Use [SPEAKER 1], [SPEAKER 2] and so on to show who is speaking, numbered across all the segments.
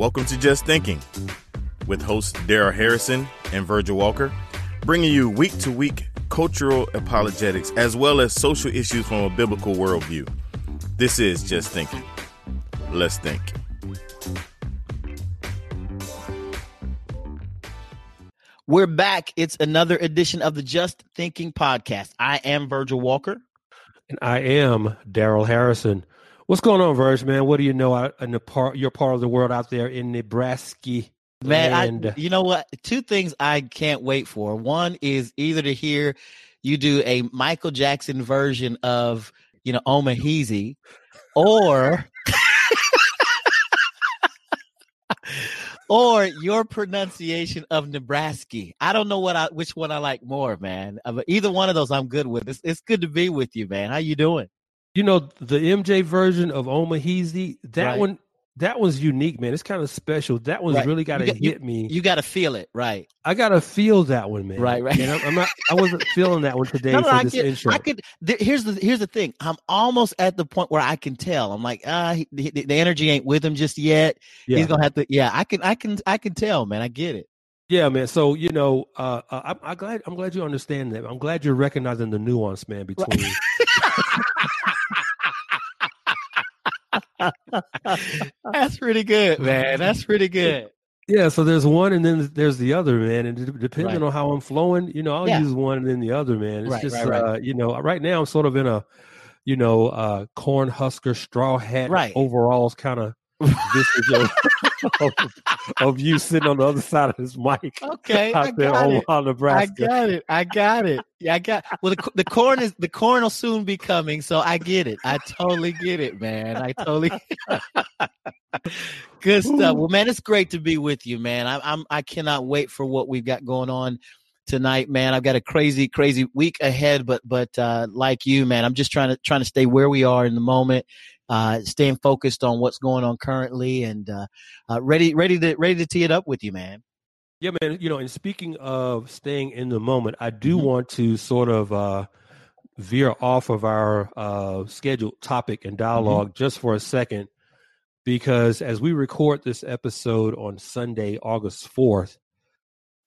[SPEAKER 1] Welcome to Just Thinking with hosts Daryl Harrison and Virgil Walker, bringing you week to week cultural apologetics as well as social issues from a biblical worldview. This is Just Thinking. Let's think.
[SPEAKER 2] We're back. It's another edition of the Just Thinking podcast. I am Virgil Walker.
[SPEAKER 1] And I am Daryl Harrison. What's going on, Verge, man? What do you know in the part, your part of the world out there in Nebraska?
[SPEAKER 2] Man, I, uh, you know what? Two things I can't wait for. One is either to hear you do a Michael Jackson version of, you know, Omaheezy, or or your pronunciation of Nebraska. I don't know what I, which one I like more, man. Either one of those, I'm good with. It's, it's good to be with you, man. How you doing?
[SPEAKER 1] you know the MJ version of Omahezy. That right. one, that one's unique, man. It's kind of special. That one's right. really gotta got to hit me.
[SPEAKER 2] You got to feel it, right?
[SPEAKER 1] I got to feel that one, man. Right, right. I'm, I'm, not. I wasn't feeling that one today no, for this could, intro.
[SPEAKER 2] I could. Th- here's the here's the thing. I'm almost at the point where I can tell. I'm like, ah, the, the, energy ain't with him just yet. Yeah. He's gonna have to. Yeah, I can. I can. I can tell, man. I get it.
[SPEAKER 1] Yeah, man. So you know, uh, uh i I'm glad. I'm glad you understand that. I'm glad you're recognizing the nuance, man, between.
[SPEAKER 2] That's pretty good, man. That's pretty good.
[SPEAKER 1] Yeah, so there's one and then there's the other, man. And depending right. on how I'm flowing, you know, I'll yeah. use one and then the other, man. It's right, just, right, uh, you know, right now I'm sort of in a, you know, uh, corn husker straw hat right. overalls kind of video of, of, you sitting on the other side of this mic. Okay,
[SPEAKER 2] I got it. I got it. I got it. Yeah, I got. Well, the, the corn is the corn will soon be coming, so I get it. I totally get it, man. I totally. Good stuff. Well, man, it's great to be with you, man. I, I'm I cannot wait for what we've got going on tonight, man. I've got a crazy, crazy week ahead, but but uh, like you, man, I'm just trying to trying to stay where we are in the moment uh, staying focused on what's going on currently and uh, uh, ready ready to ready to tee it up with you, man.
[SPEAKER 1] Yeah, man. You know, and speaking of staying in the moment, I do mm-hmm. want to sort of uh, veer off of our uh, scheduled topic and dialog mm-hmm. just for a second, because as we record this episode on Sunday, August fourth,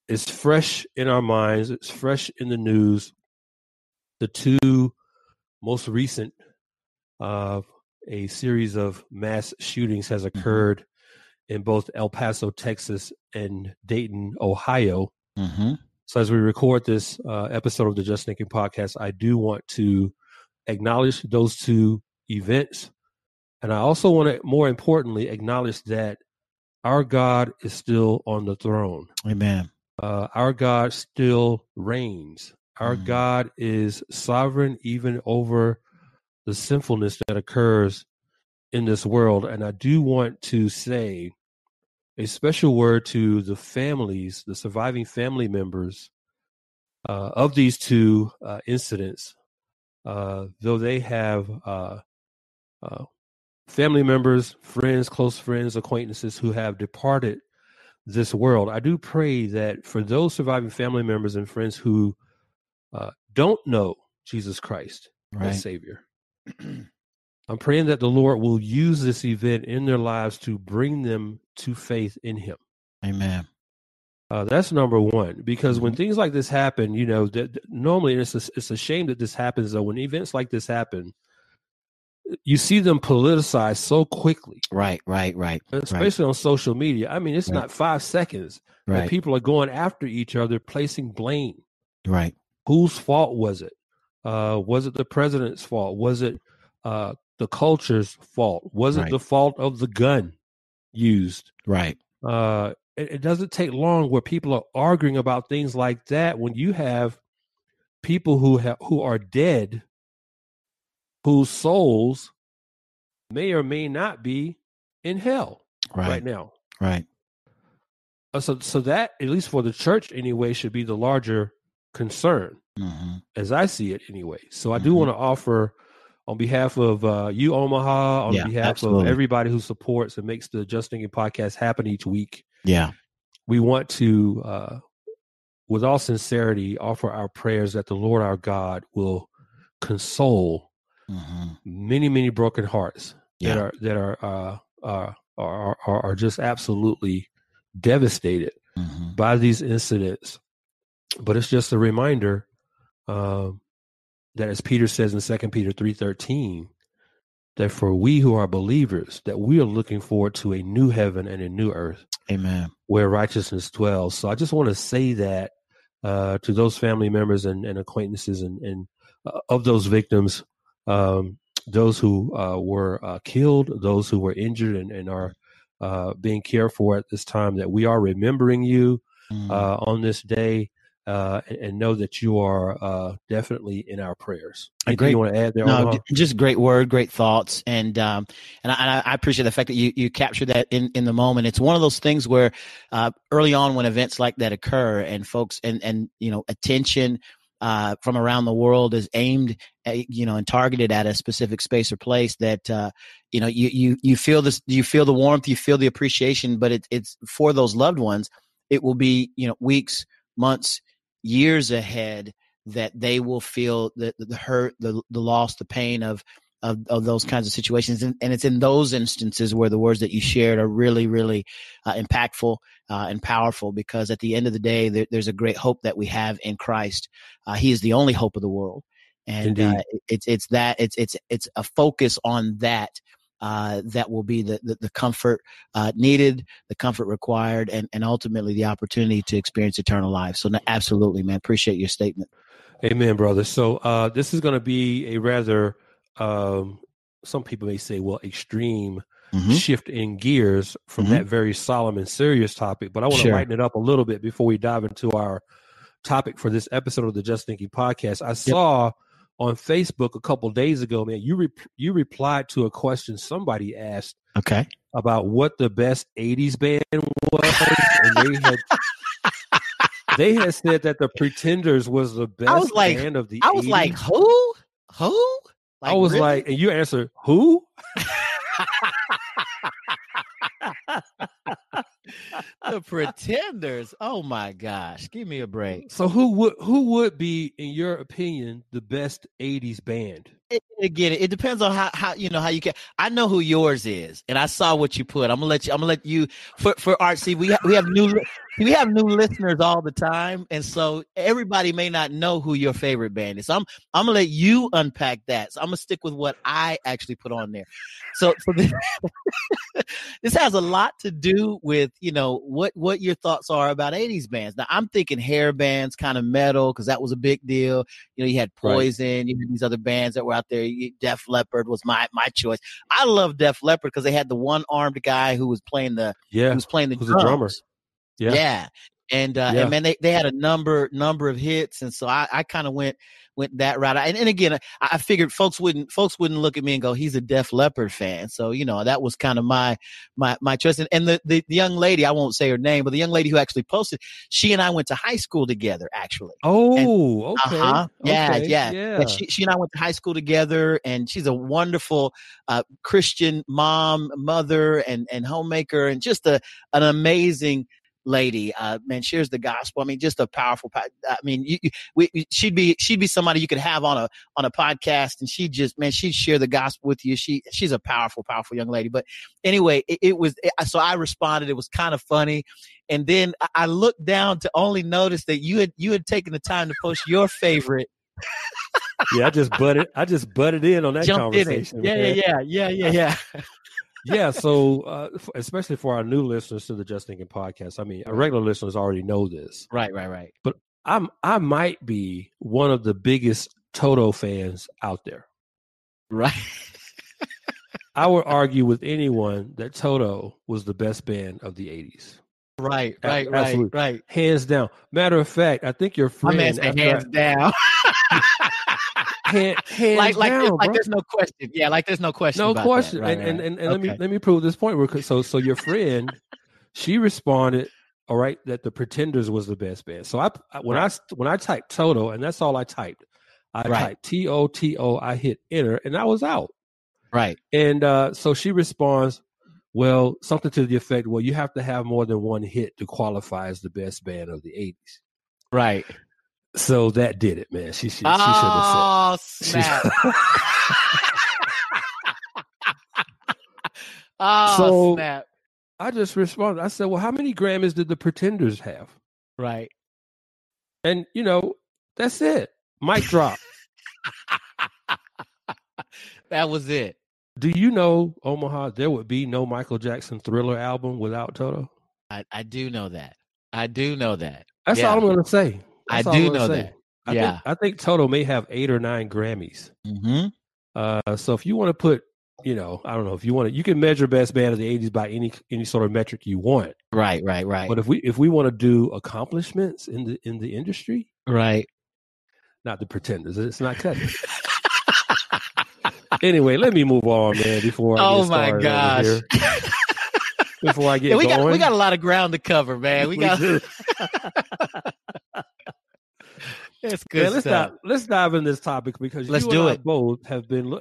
[SPEAKER 1] it's fresh in our minds. It's fresh in the news. The two most recent uh, a series of mass shootings has mm-hmm. occurred mm-hmm. in both El Paso, Texas, and Dayton, Ohio. Mm-hmm. So, as we record this uh, episode of the Just Thinking podcast, I do want to acknowledge those two events. And I also want to, more importantly, acknowledge that our God is still on the throne.
[SPEAKER 2] Amen.
[SPEAKER 1] Uh, our God still reigns. Our mm. God is sovereign even over the sinfulness that occurs in this world. And I do want to say a special word to the families, the surviving family members uh, of these two uh, incidents, uh, though they have uh, uh, family members, friends, close friends, acquaintances who have departed this world. I do pray that for those surviving family members and friends who uh, don't know Jesus Christ right. as Savior, I'm praying that the Lord will use this event in their lives to bring them to faith in Him.
[SPEAKER 2] Amen.
[SPEAKER 1] Uh, that's number one because when mm-hmm. things like this happen, you know, that normally it's a, it's a shame that this happens. Though when events like this happen, you see them politicized so quickly.
[SPEAKER 2] Right, right, right.
[SPEAKER 1] Especially right. on social media. I mean, it's right. not five seconds right. that people are going after each other, placing blame.
[SPEAKER 2] Right.
[SPEAKER 1] Whose fault was it? Uh, was it the president's fault? Was it uh, the culture's fault. Wasn't the fault of the gun used.
[SPEAKER 2] Right. Uh,
[SPEAKER 1] it, it doesn't take long where people are arguing about things like that when you have people who have who are dead whose souls may or may not be in hell right, right now
[SPEAKER 2] right
[SPEAKER 1] uh, so so that at least for the church anyway should be the larger concern mm-hmm. as i see it anyway so i do mm-hmm. want to offer on behalf of uh, you, Omaha, on yeah, behalf absolutely. of everybody who supports and makes the Just Thinking podcast happen each week.
[SPEAKER 2] Yeah.
[SPEAKER 1] We want to, uh, with all sincerity, offer our prayers that the Lord our God will console mm-hmm. many, many broken hearts yeah. that are that are uh, uh are, are, are just absolutely devastated mm-hmm. by these incidents. But it's just a reminder um, that as Peter says in Second Peter 3:13, that for we who are believers, that we are looking forward to a new heaven and a new earth.
[SPEAKER 2] Amen.
[SPEAKER 1] Where righteousness dwells. So I just want to say that uh, to those family members and, and acquaintances and, and uh, of those victims, um, those who uh, were uh, killed, those who were injured and, and are uh, being cared for at this time, that we are remembering you mm. Uh, on this day uh, and, know that you are uh, definitely in our prayers. Uh, Anything great, you
[SPEAKER 2] want to add there? No, just great word, great thoughts, and um, and, I, I, appreciate the fact that you you captured that in in the moment. It's one of those things where uh, early on when events like that occur, and folks and and you know attention. Uh, from around the world is aimed, at, uh, you know, and targeted at a specific space or place that, uh, you know, you, you, you feel this, you feel the warmth, you feel the appreciation, but it, it's for those loved ones. It will be, you know, weeks, months, years ahead that they will feel the, the hurt, the, the loss, the pain of, of, of those kinds of situations. And, and it's in those instances where the words that you shared are really, really uh, impactful uh, and powerful because at the end of the day, there, there's a great hope that we have in Christ. Uh, he is the only hope of the world. And uh, it's, it's that, it's, it's, it's a focus on that uh, that will be the, the, the comfort uh, needed, the comfort required, and, and ultimately the opportunity to experience eternal life. So, no, absolutely, man. Appreciate your statement.
[SPEAKER 1] Amen, brother. So, uh, this is going to be a rather, um, some people may say, well, extreme mm-hmm. shift in gears from mm-hmm. that very solemn and serious topic. But I want to sure. lighten it up a little bit before we dive into our topic for this episode of the Just Thinking podcast. I yep. saw on Facebook a couple days ago, man. You you replied to a question somebody asked,
[SPEAKER 2] okay,
[SPEAKER 1] about what the best '80s band was, and they had they had said that the Pretenders was the best I
[SPEAKER 2] was like, band of the. I was 80s. like, who, who?
[SPEAKER 1] Like, I was really? like, and you answer who?
[SPEAKER 2] the Pretenders. Oh my gosh, give me a break.
[SPEAKER 1] So who would who would be, in your opinion, the best '80s band?
[SPEAKER 2] Again, it depends on how, how you know how you can. I know who yours is, and I saw what you put. I'm gonna let you. I'm gonna let you for for artsy. We ha- we have new we have new listeners all the time, and so everybody may not know who your favorite band is. So I'm I'm gonna let you unpack that. So I'm gonna stick with what I actually put on there. So, this, this has a lot to do with you know what what your thoughts are about 80s bands. Now I'm thinking hair bands, kind of metal, because that was a big deal. You know, you had Poison, right. you had these other bands that were out out there. Def Leppard was my my choice. I love Def Leppard because they had the one armed guy who was playing the yeah, who was playing the drums. drummer. Yeah. yeah and uh, yeah. and man, they, they had a number number of hits, and so I, I kind of went went that route. And, and again, I, I, figured folks wouldn't folks wouldn't look at me and go, "He's a Def Leppard fan." So you know that was kind of my my my trust. And, and the, the, the young lady, I won't say her name, but the young lady who actually posted, she and I went to high school together, actually.
[SPEAKER 1] Oh, and, okay. Uh-huh.
[SPEAKER 2] Yeah, okay. yeah, yeah. And she she and I went to high school together, and she's a wonderful uh, Christian mom, mother, and and homemaker, and just a an amazing lady uh, man shares the gospel i mean just a powerful i mean you, you, we, she'd be she'd be somebody you could have on a on a podcast and she just man she'd share the gospel with you she she's a powerful powerful young lady but anyway it, it was it, so i responded it was kind of funny and then i looked down to only notice that you had you had taken the time to post your favorite
[SPEAKER 1] yeah i just butted i just butted in on that Jumped conversation
[SPEAKER 2] yeah, yeah yeah yeah yeah yeah
[SPEAKER 1] yeah. So, uh, especially for our new listeners to the Just Thinking podcast, I mean, regular listeners already know this.
[SPEAKER 2] Right, right, right.
[SPEAKER 1] But I'm I might be one of the biggest Toto fans out there.
[SPEAKER 2] Right.
[SPEAKER 1] I would argue with anyone that Toto was the best band of the
[SPEAKER 2] '80s. Right, right, Absolutely. right, right.
[SPEAKER 1] Hands down. Matter of fact, I think your friend. I'm hands I, down
[SPEAKER 2] hand, like like, down, like there's no question. Yeah, like there's no question. No
[SPEAKER 1] question. Right, and, right. and, and and okay. let me let me prove this point. so so your friend, she responded, all right, that the Pretenders was the best band. So I when right. I when I typed Toto, and that's all I typed. I typed T O T O. I hit enter, and I was out.
[SPEAKER 2] Right.
[SPEAKER 1] And uh, so she responds, well, something to the effect, well, you have to have more than one hit to qualify as the best band of the '80s.
[SPEAKER 2] Right.
[SPEAKER 1] So that did it, man. She, oh, she should have said. Oh, snap. oh, so snap. I just responded. I said, Well, how many Grammys did the Pretenders have?
[SPEAKER 2] Right.
[SPEAKER 1] And, you know, that's it. Mic drop.
[SPEAKER 2] that was it.
[SPEAKER 1] Do you know, Omaha, there would be no Michael Jackson thriller album without Toto?
[SPEAKER 2] I, I do know that. I do know that.
[SPEAKER 1] That's yeah. all I'm going to say. I
[SPEAKER 2] do know that. I yeah, think, I
[SPEAKER 1] think Toto may have eight or nine Grammys. Mm-hmm. Uh, so if you want to put, you know, I don't know if you want to, you can measure Best Band of the '80s by any any sort of metric you want.
[SPEAKER 2] Right, right, right.
[SPEAKER 1] But if we if we want to do accomplishments in the in the industry,
[SPEAKER 2] right,
[SPEAKER 1] not the Pretenders, it's not cutting. anyway, let me move on, man. Before I oh my gosh.
[SPEAKER 2] Before I get yeah, we going. got we got a lot of ground to cover, man. We, we got
[SPEAKER 1] It's good. Yeah, let's stuff. dive, let's dive in this topic because
[SPEAKER 2] let's do it.
[SPEAKER 1] both have been.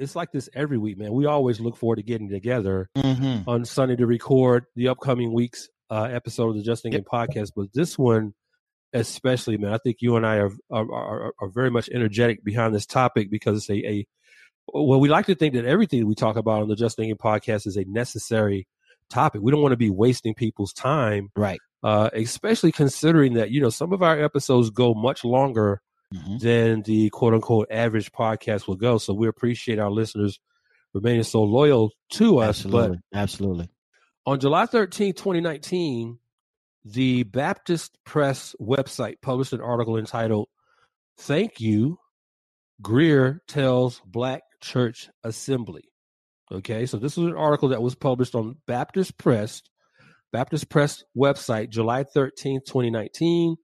[SPEAKER 1] It's like this every week, man. We always look forward to getting together mm-hmm. on Sunday to record the upcoming week's uh, episode of the Just Thinking podcast. But this one, especially, man, I think you and I are are, are, are very much energetic behind this topic because it's a, a well, we like to think that everything we talk about on the Just Thinking podcast is a necessary topic. We don't want to be wasting people's time,
[SPEAKER 2] right?
[SPEAKER 1] Uh, especially considering that you know some of our episodes go much longer mm-hmm. than the quote unquote average podcast will go. So we appreciate our listeners remaining so loyal to us.
[SPEAKER 2] Absolutely. But absolutely.
[SPEAKER 1] On July 13, 2019, the Baptist Press website published an article entitled Thank You, Greear Tells Black Church Assembly. Okay, so this was an article that was published on Baptist Press Baptist Press website, July 13, 2019,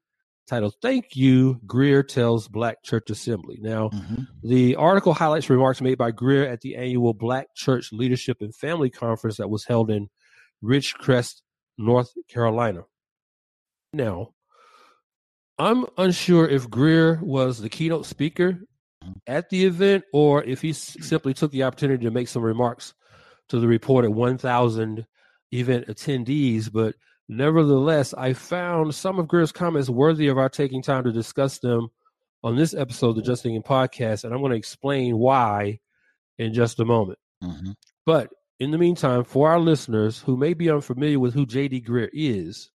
[SPEAKER 1] titled Thank You, Greear Tells Black Church Assembly. Now, mm-hmm. the article highlights remarks made by Greear at the annual Black Church Leadership and Family Conference that was held in Ridgecrest, North Carolina. Now, I'm unsure if Greear was the keynote speaker at the event or if he simply took the opportunity to make some remarks to the reported 1,000 event attendees, but nevertheless, I found some of Greear's comments worthy of our taking time to discuss them on this episode of the Just Thinking podcast, and I'm going to explain why in just a moment. Mm-hmm. But in the meantime, for our listeners who may be unfamiliar with who J.D. Greear is,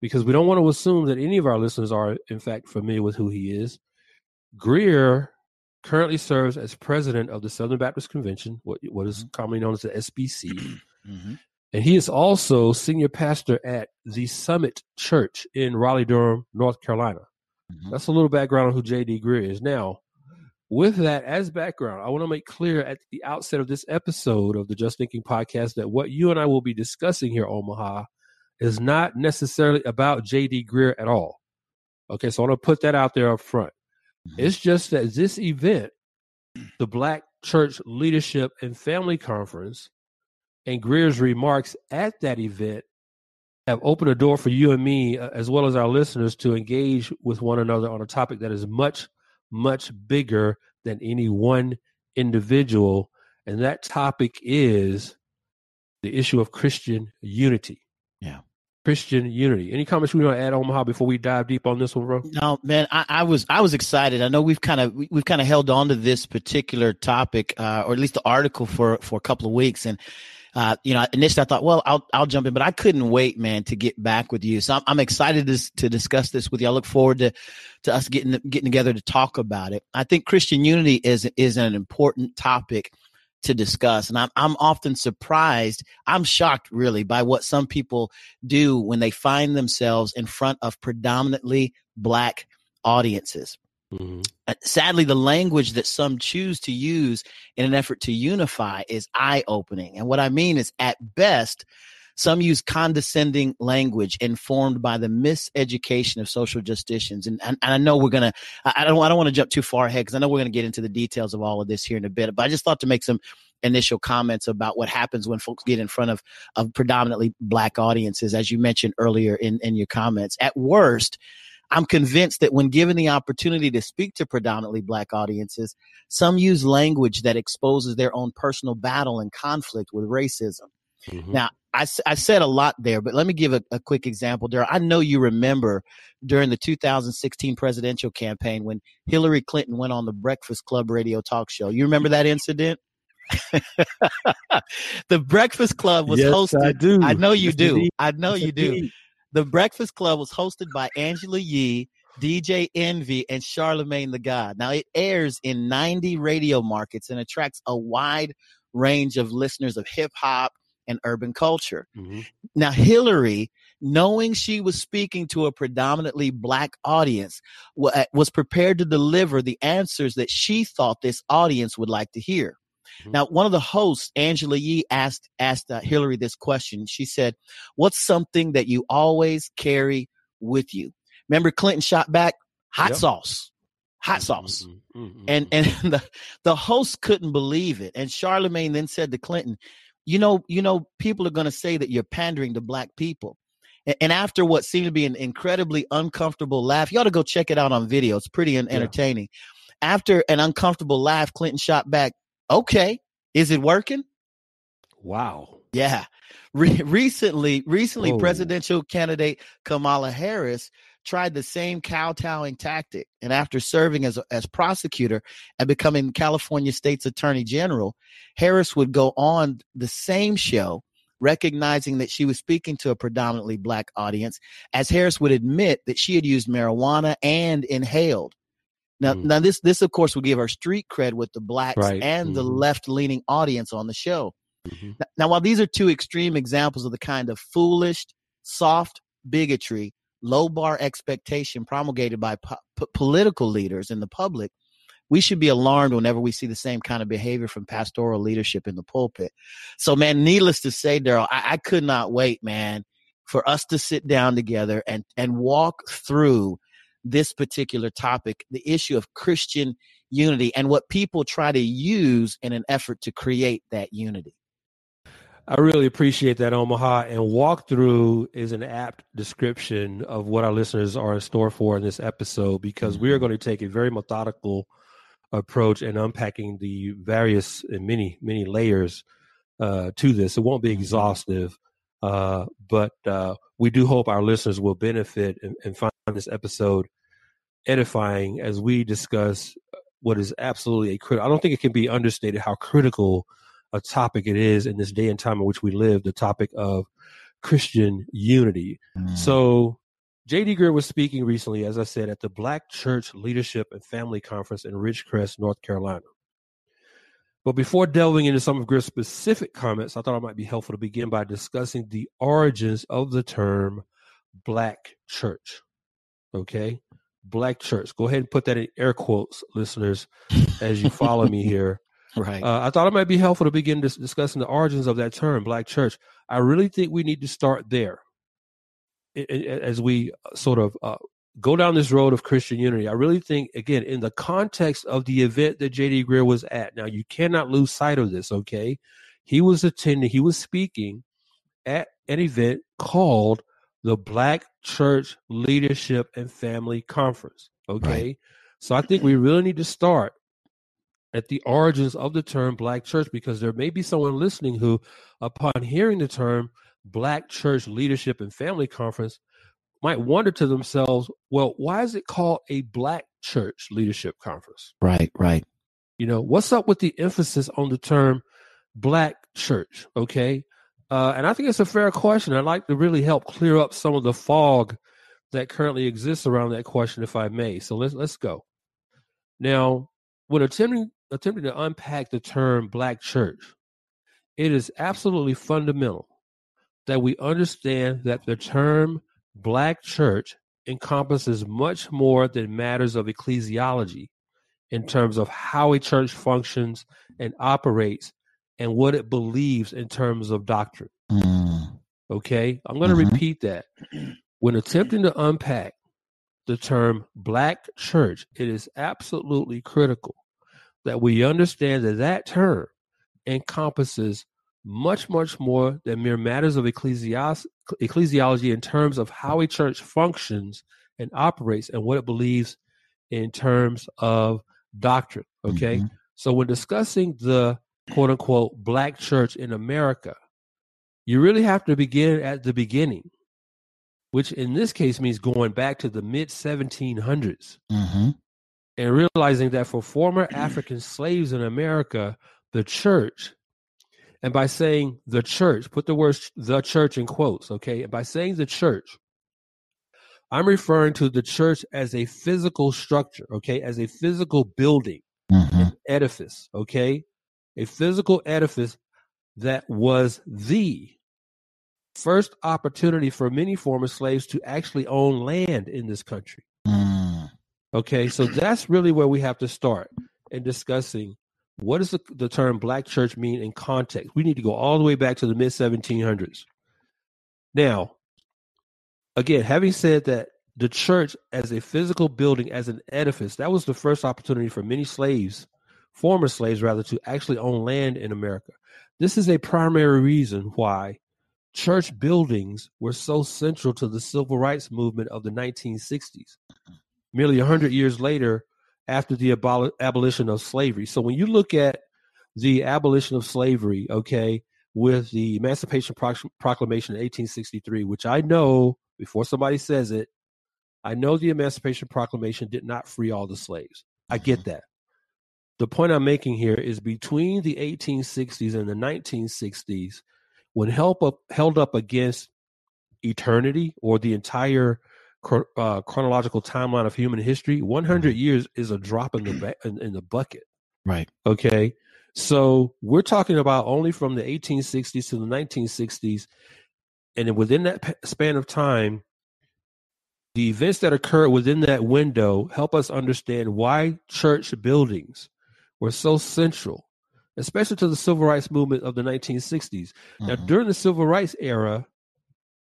[SPEAKER 1] because we don't want to assume that any of our listeners are, in fact, familiar with who he is, Greear currently serves as president of the Southern Baptist Convention, what, what is mm-hmm. commonly known as the SBC. Mm-hmm. And he is also senior pastor at the Summit Church in Raleigh, Durham, North Carolina. Mm-hmm. That's a little background on who J.D. Greear is. Now, with that as background, I want to make clear at the outset of this episode of the Just Thinking podcast that what you and I will be discussing here, Omaha, is not necessarily about J.D. Greear at all. Okay, so I want to put that out there up front. Mm-hmm. It's just that this event, the Black Church Leadership and Family Conference, and Greear's remarks at that event have opened a door for you and me, uh, as well as our listeners, to engage with one another on a topic that is much, much bigger than any one individual. And that topic is the issue of Christian unity.
[SPEAKER 2] Yeah.
[SPEAKER 1] Christian unity. Any comments we want to add, Omaha, before we dive deep on this one, bro?
[SPEAKER 2] No, man, I, I was I was excited. I know we've kind of we, have kind of held on to this particular topic, uh, or at least the article for for a couple of weeks, and uh, you know, initially I thought, well, I'll I'll jump in, but I couldn't wait, man, to get back with you. So I'm, I'm excited to, to discuss this with you. I look forward to to us getting getting together to talk about it. I think Christian unity is is an important topic to discuss. And I'm, I'm often surprised, I'm shocked really by what some people do when they find themselves in front of predominantly black audiences. Mm-hmm sadly, the language that some choose to use in an effort to unify is eye opening. And what I mean is, at best, some use condescending language informed by the miseducation of social justicians. And, and, and I know we're going to, I don't, I don't want to jump too far ahead because I know we're going to get into the details of all of this here in a bit, but I just thought to make some initial comments about what happens when folks get in front of, of predominantly black audiences, as you mentioned earlier in, in your comments. At worst, I'm convinced that when given the opportunity to speak to predominantly black audiences, some use language that exposes their own personal battle and conflict with racism. Mm-hmm. Now, I, I said a lot there, but let me give a, a quick example, Daryl. I know you remember during the 2016 presidential campaign when Hillary Clinton went on the Breakfast Club radio talk show. You remember that incident? the Breakfast Club was yes, hosted. I do. I know you do. I know you do. The Breakfast Club was hosted by Angela Yee, DJ Envy, and Charlemagne the God. Now it airs in 90 radio markets and attracts a wide range of listeners of hip hop and urban culture. Mm-hmm. Now Hillary, knowing she was speaking to a predominantly black audience, uh, was prepared to deliver the answers that she thought this audience would like to hear. Mm-hmm. Now, one of the hosts, Angela Yee, asked asked uh, Hillary this question. She said, "What's something that you always carry with you?" Remember, Clinton shot back hot yep. sauce, hot mm-hmm, sauce, mm-hmm. Mm-hmm. and mm-hmm. and the the host couldn't believe it. And Charlemagne then said to Clinton, "You know, you know, people are going to say that you're pandering to black people." And after what seemed to be an incredibly uncomfortable laugh, you ought to go check it out on video. It's pretty entertaining. Yeah. After an uncomfortable laugh, Clinton shot back, Okay. Is it working?
[SPEAKER 1] Wow.
[SPEAKER 2] Yeah. Re- recently, recently Whoa. Oh. presidential candidate Kamala Harris tried the same kowtowing tactic. And after serving as, as prosecutor and becoming California state's attorney general, Harris would go on the same show, recognizing that she was speaking to a predominantly black audience, as Harris would admit that she had used marijuana and inhaled. Now, mm. now this this of course will give our street cred with the blacks right. and mm. the mm-hmm. left leaning audience on the show. Mm-hmm. Now, now, while these are two extreme examples of the kind of foolish, soft bigotry, low bar expectation promulgated by po- political leaders in the public, we should be alarmed whenever we see the same kind of behavior from pastoral leadership in the pulpit. So, man, needless to say, Daryl, I-, I could not wait, man, for us to sit down together and and walk through this particular topic, the issue of Christian unity and what people try to use in an effort to create that unity.
[SPEAKER 1] I really appreciate that, Omaha. And walkthrough is an apt description of what our listeners are in store for in this episode because we are mm-hmm. going to take a very methodical approach and unpacking the various and many, many layers uh, to this. It won't be mm-hmm. exhaustive, uh, but uh, we do hope our listeners will benefit and, and find this episode edifying as we discuss uh, what is absolutely a critical. I don't think it can be understated how critical a topic it is in this day and time in which we live. The topic of Christian unity. Mm. So J.D. Greear was speaking recently, as I said, at the Black Church Leadership and Family Conference in Ridgecrest, North Carolina. But before delving into some of Greear's specific comments, I thought it might be helpful to begin by discussing the origins of the term Black Church okay black church go ahead and put that in air quotes listeners as you follow me here right uh, i thought it might be helpful to begin dis- discussing the origins of that term black church i really think we need to start there it, it, as we uh, sort of uh, go down this road of christian unity i really think again in the context of the event that jd greear was at now you cannot lose sight of this okay he was attending he was speaking at an event called the Black Church Leadership and Family Conference. Okay. Right. So I think we really need to start at the origins of the term black church because there may be someone listening who, upon hearing the term black church leadership and family conference, might wonder to themselves, well, why is it called a black church leadership conference?
[SPEAKER 2] Right, right.
[SPEAKER 1] You know, what's up with the emphasis on the term black church? Okay. Uh, and I think it's a fair question. I'd like to really help clear up some of the fog that currently exists around that question, if I may. So let's let's go. Now, when attempting attempting to unpack the term black church, it is absolutely fundamental that we understand that the term black church encompasses much more than matters of ecclesiology in terms of how a church functions and operates and what it believes in terms of doctrine. Mm. Okay, I'm going to mm-hmm. repeat that. When attempting to unpack the term black church, it is absolutely critical that we understand that that term encompasses much, much more than mere matters of ecclesiology in terms of how a church functions and operates and what it believes in terms of doctrine. Okay. Mm-hmm. So, when discussing the quote unquote black church in America, you really have to begin at the beginning, which in this case means going back to the mid 1700s mm-hmm. and realizing that for former African slaves in America, the church, and by saying the church, put the words the church in quotes, okay? And by saying the church, I'm referring to the church as a physical structure, okay, as a physical building, mm-hmm. edifice, okay? a physical edifice that was the first opportunity for many former slaves to actually own land in this country. Hmm. Okay, so that's really where we have to start in discussing what does the, the term black church mean in context. We need to go all the way back to the mid 1700s. Now, again, having said that, the church as a physical building, as an edifice, that was the first opportunity for many slaves former slaves rather, to actually own land in America. This is a primary reason why church buildings were so central to the civil rights movement of the 1960s, merely 100 years later after the abol- abolition of slavery. So when you look at the abolition of slavery, okay, with the Emancipation Proc- Proclamation in 1863, which I know, before somebody says it, I know the Emancipation Proclamation did not free all the slaves. I get mm-hmm. that the point I'm making here is between the 1860s and the 1960s, when up, held up against eternity or the entire uh, chronological timeline of human history, 100 mm-hmm. years is a drop in the ba- in, in the bucket.
[SPEAKER 2] Right.
[SPEAKER 1] Okay. So we're talking about only from the 1860s to the 1960s, and within that span of time, the events that occur within that window help us understand why church buildings were so central, especially to the civil rights movement of the 1960s. Mm-hmm. Now, during the civil rights era,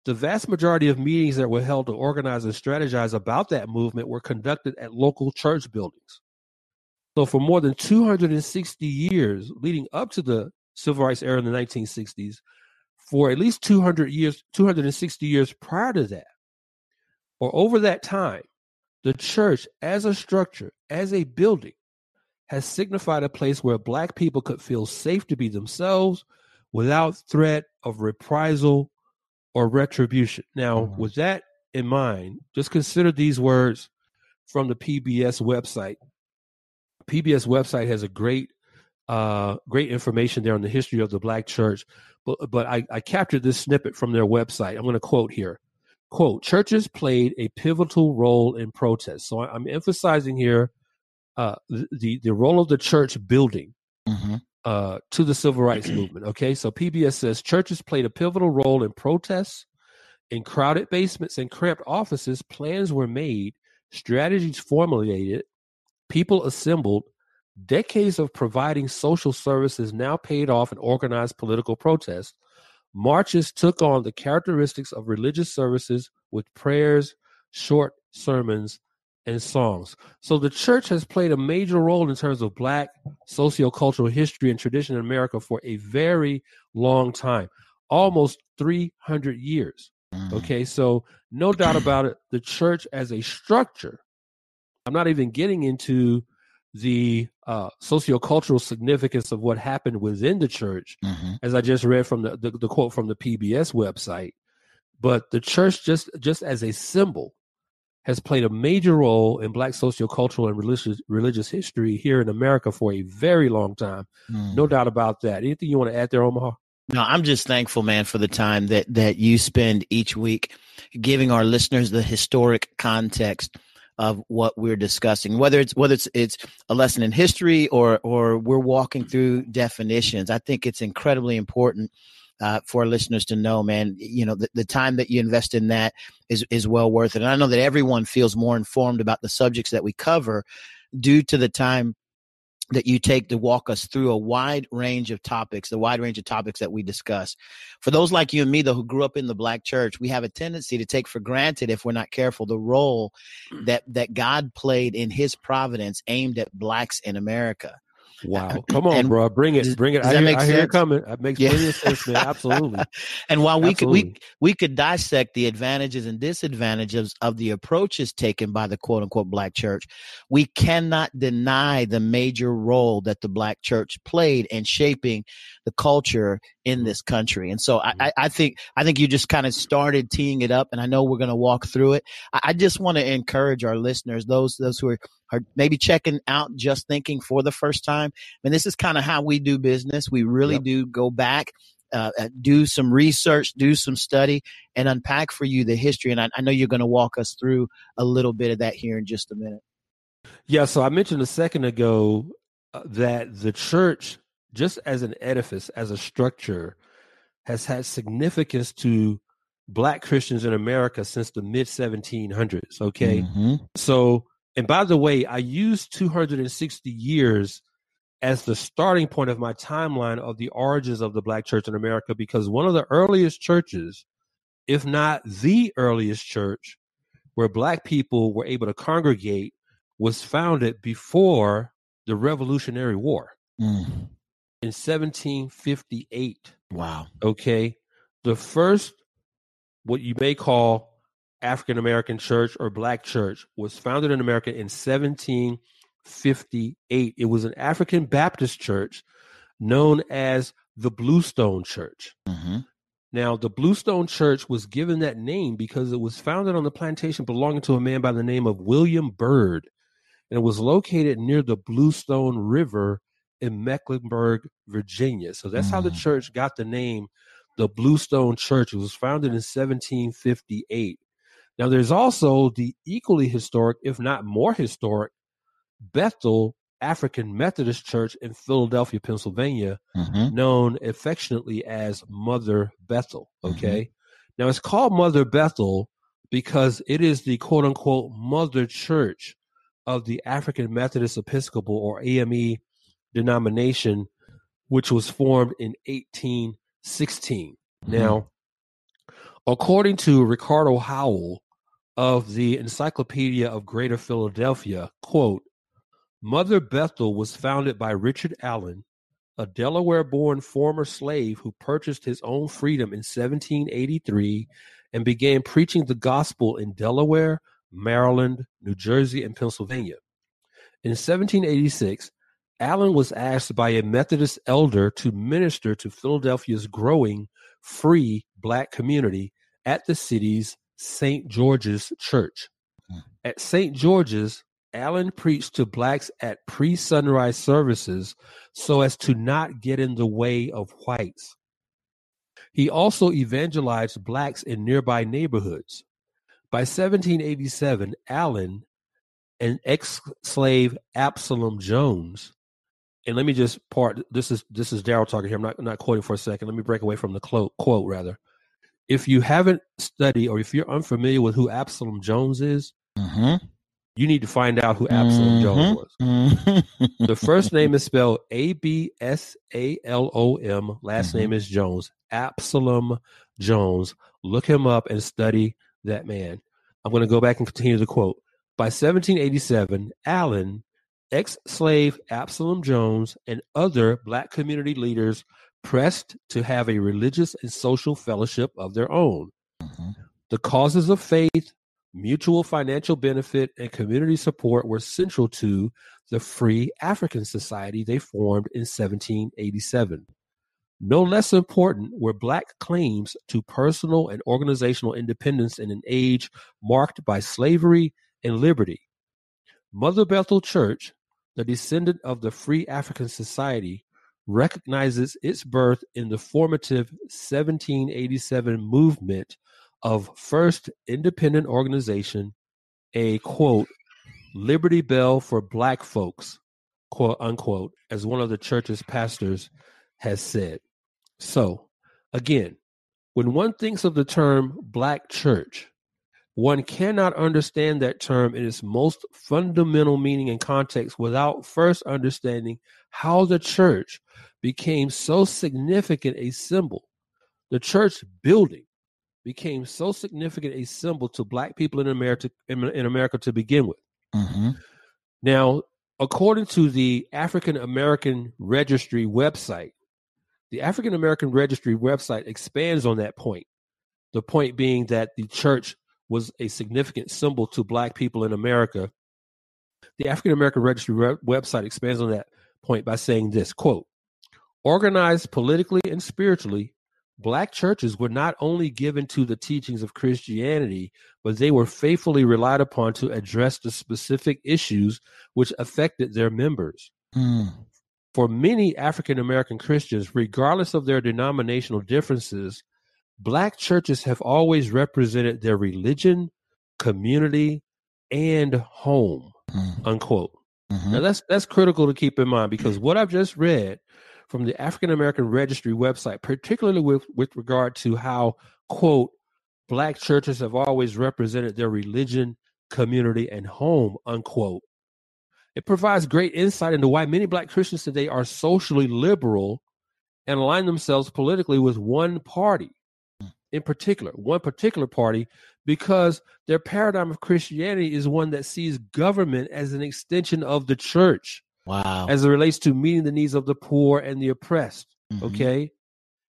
[SPEAKER 1] the vast majority of meetings that were held to organize and strategize about that movement were conducted at local church buildings. So, for more than 260 years leading up to the civil rights era in the 1960s, for at least 200 years, 260 years prior to that, or over that time, the church as a structure, as a building, has signified a place where black people could feel safe to be themselves without threat of reprisal or retribution. Now, mm-hmm. with that in mind, just consider these words from the PBS website. PBS website has a great uh, great information there on the history of the black church. But, but I, I captured this snippet from their website. I'm going to quote here. Quote, churches played a pivotal role in protest. So I'm emphasizing here uh, the the role of the church building mm-hmm. uh, to the civil rights movement. Okay, so PBS says churches played a pivotal role in protests, in crowded basements and cramped offices. Plans were made, strategies formulated, people assembled. Decades of providing social services now paid off in organized political protests. Marches took on the characteristics of religious services with prayers, short sermons, and songs. So the church has played a major role in terms of black sociocultural history and tradition in America for a very long time, almost 300 years. Mm. Okay, so no doubt about it, the church as a structure, I'm not even getting into the uh, sociocultural significance of what happened within the church, mm-hmm. as I just read from the, the, the quote from the PBS website. But the church, just just as a symbol, has played a major role in black sociocultural and religious religious history here in America for a very long time. Mm. No doubt about that. Anything you want to add there, Omaha?
[SPEAKER 2] No, I'm just thankful, man, for the time that that you spend each week giving our listeners the historic context of what we're discussing whether it's whether it's it's a lesson in history or or we're walking through definitions i think it's incredibly important uh, for listeners to know, man, you know, the, the time that you invest in that is, is well worth it. And I know that everyone feels more informed about the subjects that we cover due to the time that you take to walk us through a wide range of topics, the wide range of topics that we discuss. For those like you and me, though, who grew up in the black church, we have a tendency to take for granted, if we're not careful, the role mm. that, that God played in his providence aimed at blacks in America.
[SPEAKER 1] Wow. Come on, and bro. Bring it. Bring it. Does I, that hear, make I hear it coming. That makes yeah. plenty of sense,
[SPEAKER 2] man.
[SPEAKER 1] Absolutely.
[SPEAKER 2] and while we Absolutely. could, we we could dissect the advantages and disadvantages of the approaches taken by the quote unquote black church, we cannot deny the major role that the black church played in shaping the culture in mm-hmm. this country. And so mm-hmm. I, I think I think you just kind of started teeing it up, and I know we're going to walk through it. I, I just want to encourage our listeners, those those who are are maybe checking out just thinking for the first time. I mean, this is kind of how we do business. We really yep. do go back. Uh, uh, do some research, do some study, and unpack for you the history. And I, I know you're going to walk us through a little bit of that here in just a minute.
[SPEAKER 1] Yeah, so I mentioned a second ago uh, that the church just as an edifice, as a structure, has had significance to black Christians in America since the mid 1700s. Okay. Mm-hmm. So, and by the way, I use 260 years as the starting point of my timeline of the origins of the black church in America because one of the earliest churches, if not the earliest church, where black people were able to congregate was founded before the Revolutionary War. Mm in 1758. Wow. Okay. The first, what you may call African American church or black church, was founded in America in 1758. It was an African Baptist church known as the Bluestone Church. Mm-hmm. Now, the Bluestone Church was given that name because it was founded on the plantation belonging to a man by the name of William Byrd, and it was located near the Bluestone River in Mecklenburg, Virginia. So that's mm. how the mm. church got the name the Bluestone Church. It was founded in 1758. Now, there's also the equally historic, if not more historic, Bethel African Methodist Church in Philadelphia, Pennsylvania, mm-hmm. known affectionately as Mother Bethel. Mm-hmm. Okay. Mm-hmm. Now, it's called Mother Bethel because it is the quote unquote mother church of the African Methodist Episcopal or AME denomination, which was formed in 1816. Mm-hmm. Now, according to Ricardo Howell of the Encyclopedia of Greater Philadelphia, quote, Mother Bethel was founded by Richard Allen, a Delaware born former slave who purchased his own freedom in 1783 and began preaching the gospel in Delaware, Maryland, New Jersey, and Pennsylvania. In 1786, Allen was asked by a Methodist elder to minister to Philadelphia's growing free black community at the city's St. George's Church. Hmm. At St. George's, Allen preached to blacks at pre sunrise services so as to not get in the way of whites. He also evangelized blacks in nearby neighborhoods. By 1787, Allen and ex slave Absalom Jones and let me just part this is this is daryl talking here i'm not, not quoting for a second let me break away from the quote, quote rather if you haven't studied or if you're unfamiliar with who absalom jones is mm-hmm. you need to find out who absalom mm-hmm. jones was mm-hmm. the first name is spelled a-b-s-a-l-o-m last mm-hmm. name is jones absalom jones look him up and study that man i'm going to go back and continue the quote by 1787 allen Ex-slave Absalom Jones and other black community leaders pressed to have a religious and social fellowship of their own. Mm-hmm. The causes of faith, mutual financial benefit, and community support were central to the Free African Society they formed in 1787. No less important were Black claims to personal and organizational independence in an age marked by slavery and liberty. Mother Bethel Church, the descendant of the Free African Society, recognizes its birth in the formative 1787 movement of first independent organization, a quote, Liberty Bell for Black Folks, quote unquote, as one of the church's pastors has said. So, again, when one thinks of the term Black church, one cannot understand that term in its most fundamental meaning and context without first understanding how the church became so significant a symbol. The church building became so significant a symbol to black people in America in, America to begin with. Mm-hmm. Now, according to the African American Registry website, the African American Registry website expands on that point. The point being that the church was a significant symbol to black people in America. The African American Registry re- website expands on that point by saying this quote, organized politically and spiritually, black churches were not only given to the teachings of Christianity, but they were faithfully relied upon to address the specific issues which affected their members. Mm. For many African American Christians, regardless of their denominational differences, black churches have always represented their religion, community, and home. Mm-hmm. Unquote. Mm-hmm. Now that's that's critical to keep in mind because what I've just read from the African American Registry website, particularly with, with regard to how, quote, black churches have always represented their religion, community, and home, unquote. It provides great insight into why many black Christians today are socially liberal and align themselves politically with one party in particular, one particular party, because their paradigm of Christianity is one that sees government as an extension of the church.
[SPEAKER 2] Wow.
[SPEAKER 1] As it relates to meeting the needs of the poor and the oppressed. Mm-hmm. Okay.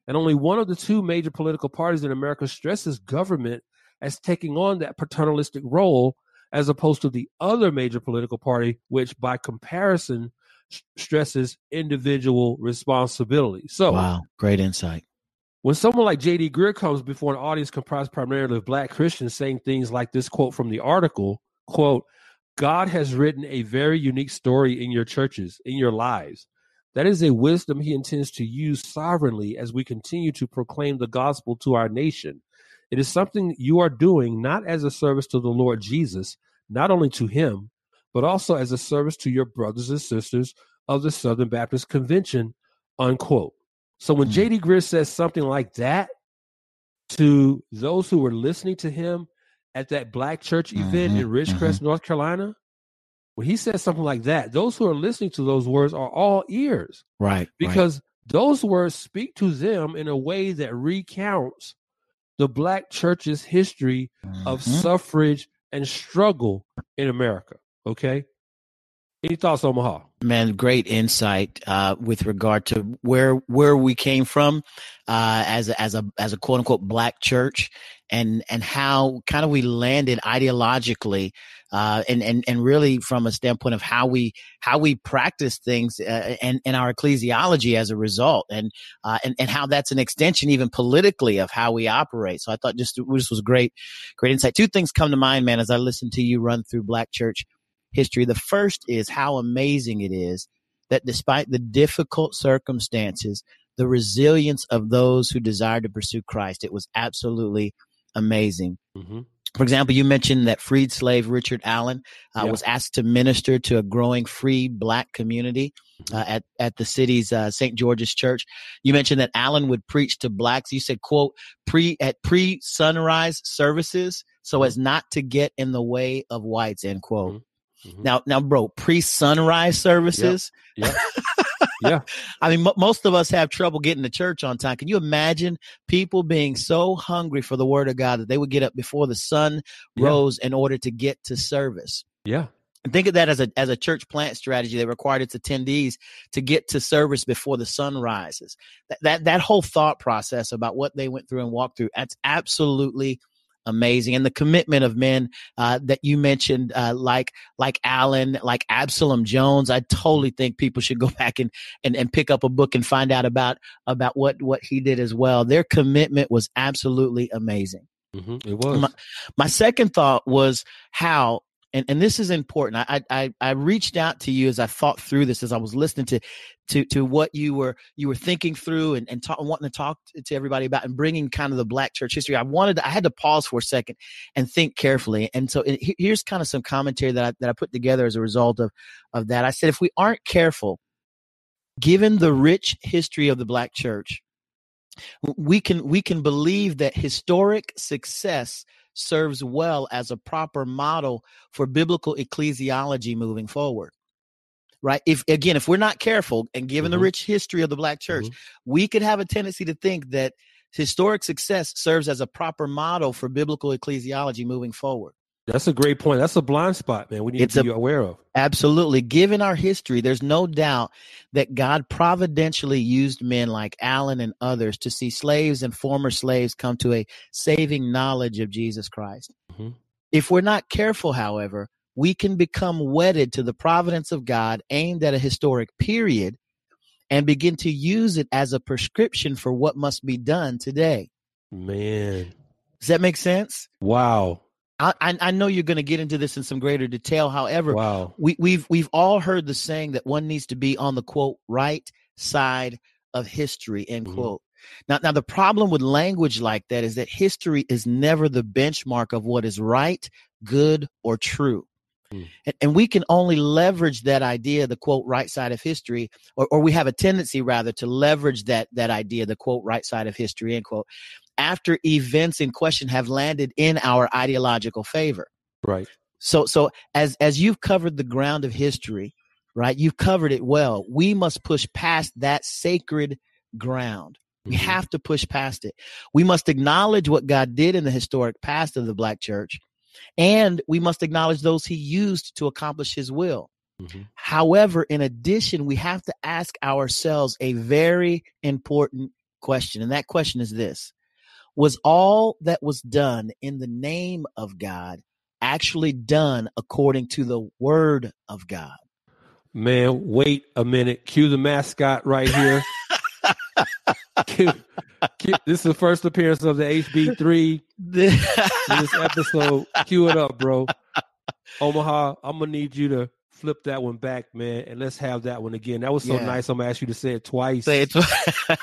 [SPEAKER 1] And only one of the two major political parties in America stresses government as taking on that paternalistic role, as opposed to the other major political party, which by comparison stresses individual responsibility. So,
[SPEAKER 2] wow, great insight.
[SPEAKER 1] When someone like J.D. Greear comes before an audience comprised primarily of black Christians saying things like this quote from the article, quote, God has written a very unique story in your churches, in your lives. That is a wisdom he intends to use sovereignly as we continue to proclaim the gospel to our nation. It is something you are doing not as a service to the Lord Jesus, not only to him, but also as a service to your brothers and sisters of the Southern Baptist Convention, unquote. So when mm-hmm. JD Greear says something like that to those who were listening to him at that black church event mm-hmm. in Ridgecrest, mm-hmm. North Carolina, when he says something like that, those who are listening to those words are all ears.
[SPEAKER 2] Right.
[SPEAKER 1] Because right. those words speak to them in a way that recounts the black church's history of mm-hmm. suffrage and struggle in America. Okay. Any thoughts, Omaha?
[SPEAKER 2] Man, great insight uh, with regard to where where we came from uh, as a, as a as a quote unquote black church, and and how kind of we landed ideologically, uh, and and and really from a standpoint of how we how we practice things uh, and and our ecclesiology as a result, and uh, and and how that's an extension even politically of how we operate. So I thought just this was great, great insight. Two things come to mind, man, as I listen to you run through black church history. The first is how amazing it is that despite the difficult circumstances, the resilience of those who desired to pursue Christ, it was absolutely amazing. Mm-hmm. For example, you mentioned that freed slave Richard Allen uh, yeah. was asked to minister to a growing free black community mm-hmm. uh, at, at the city's uh, St. George's Church. You mentioned that Allen would preach to blacks. You said, quote, pre at pre sunrise services so mm-hmm. as not to get in the way of whites, end quote. Mm-hmm. Mm-hmm. Now, now, bro, pre sunrise services. Yeah, Yep.
[SPEAKER 1] yeah. I
[SPEAKER 2] mean, m- most of us have trouble getting to church on time. Can you imagine people being so hungry for the word of God that they would get up before the sun yeah. rose in order to get to service?
[SPEAKER 1] Yeah.
[SPEAKER 2] And think of that as a as a church plant strategy that required its attendees to get to service before the sun rises. That that, that whole thought process about what they went through and walked through, that's absolutely amazing. And the commitment of men uh, that you mentioned, uh, like like Allen, like Absalom Jones, I totally think people should go back and, and and pick up a book and find out about about what what he did as well. Their commitment was absolutely amazing.
[SPEAKER 1] Mm-hmm, it was.
[SPEAKER 2] My, my, second thought was how and and this is important. I I I reached out to you as I thought through this, as I was listening to to to what you were you were thinking through and and ta- wanting to talk to everybody about and bringing kind of the Black church history. I wanted to, I had to pause for a second and think carefully. And so it, here's kind of some commentary that I, that I put together as a result of of that. I said if we aren't careful, given the rich history of the Black church, we can we can believe that historic success serves well as a proper model for biblical ecclesiology moving forward right if again if we're not careful and given mm-hmm. the rich history of the black church mm-hmm. we could have a tendency to think that historic success serves as a proper model for biblical ecclesiology moving forward
[SPEAKER 1] that's a great point. That's a blind spot, man. We need it's to be a, aware of.
[SPEAKER 2] Absolutely. Given our history, there's no doubt that God providentially used men like Allen and others to see slaves and former slaves come to a saving knowledge of Jesus Christ. Mm-hmm. If we're not careful, however, we can become wedded to the providence of God aimed at a historic period and begin to use it as a prescription for what must be done today.
[SPEAKER 1] Man.
[SPEAKER 2] Does that make sense?
[SPEAKER 1] Wow.
[SPEAKER 2] I, I know you're going to get into this in some greater detail. However, wow. we, we've we've all heard the saying that one needs to be on the quote right side of history end mm-hmm. quote. Now, now the problem with language like that is that history is never the benchmark of what is right, good, or true. Mm. And, and we can only leverage that idea, the quote right side of history, or, or we have a tendency rather to leverage that that idea, the quote right side of history, end quote, after events in question have landed in our ideological favor.
[SPEAKER 1] Right.
[SPEAKER 2] So so as as you've covered the ground of history, right? You've covered it well. We must push past that sacred ground. We mm-hmm. have to push past it. We must acknowledge what God did in the historic past of the black church, and we must acknowledge those he used to accomplish his will. Mm-hmm. However, in addition, we have to ask ourselves a very important question. And that question is this was all that was done in the name of God actually done according to the word of God?
[SPEAKER 1] Man, wait a minute. Cue the mascot right here. cue, cue, this is the first appearance of the HB3 this episode. Cue it up, bro. Omaha, I'm going to need you to flip that one back, man, and let's have that one again. That was so yeah. nice. I'm gonna ask you to say it twice. Say
[SPEAKER 2] it twice.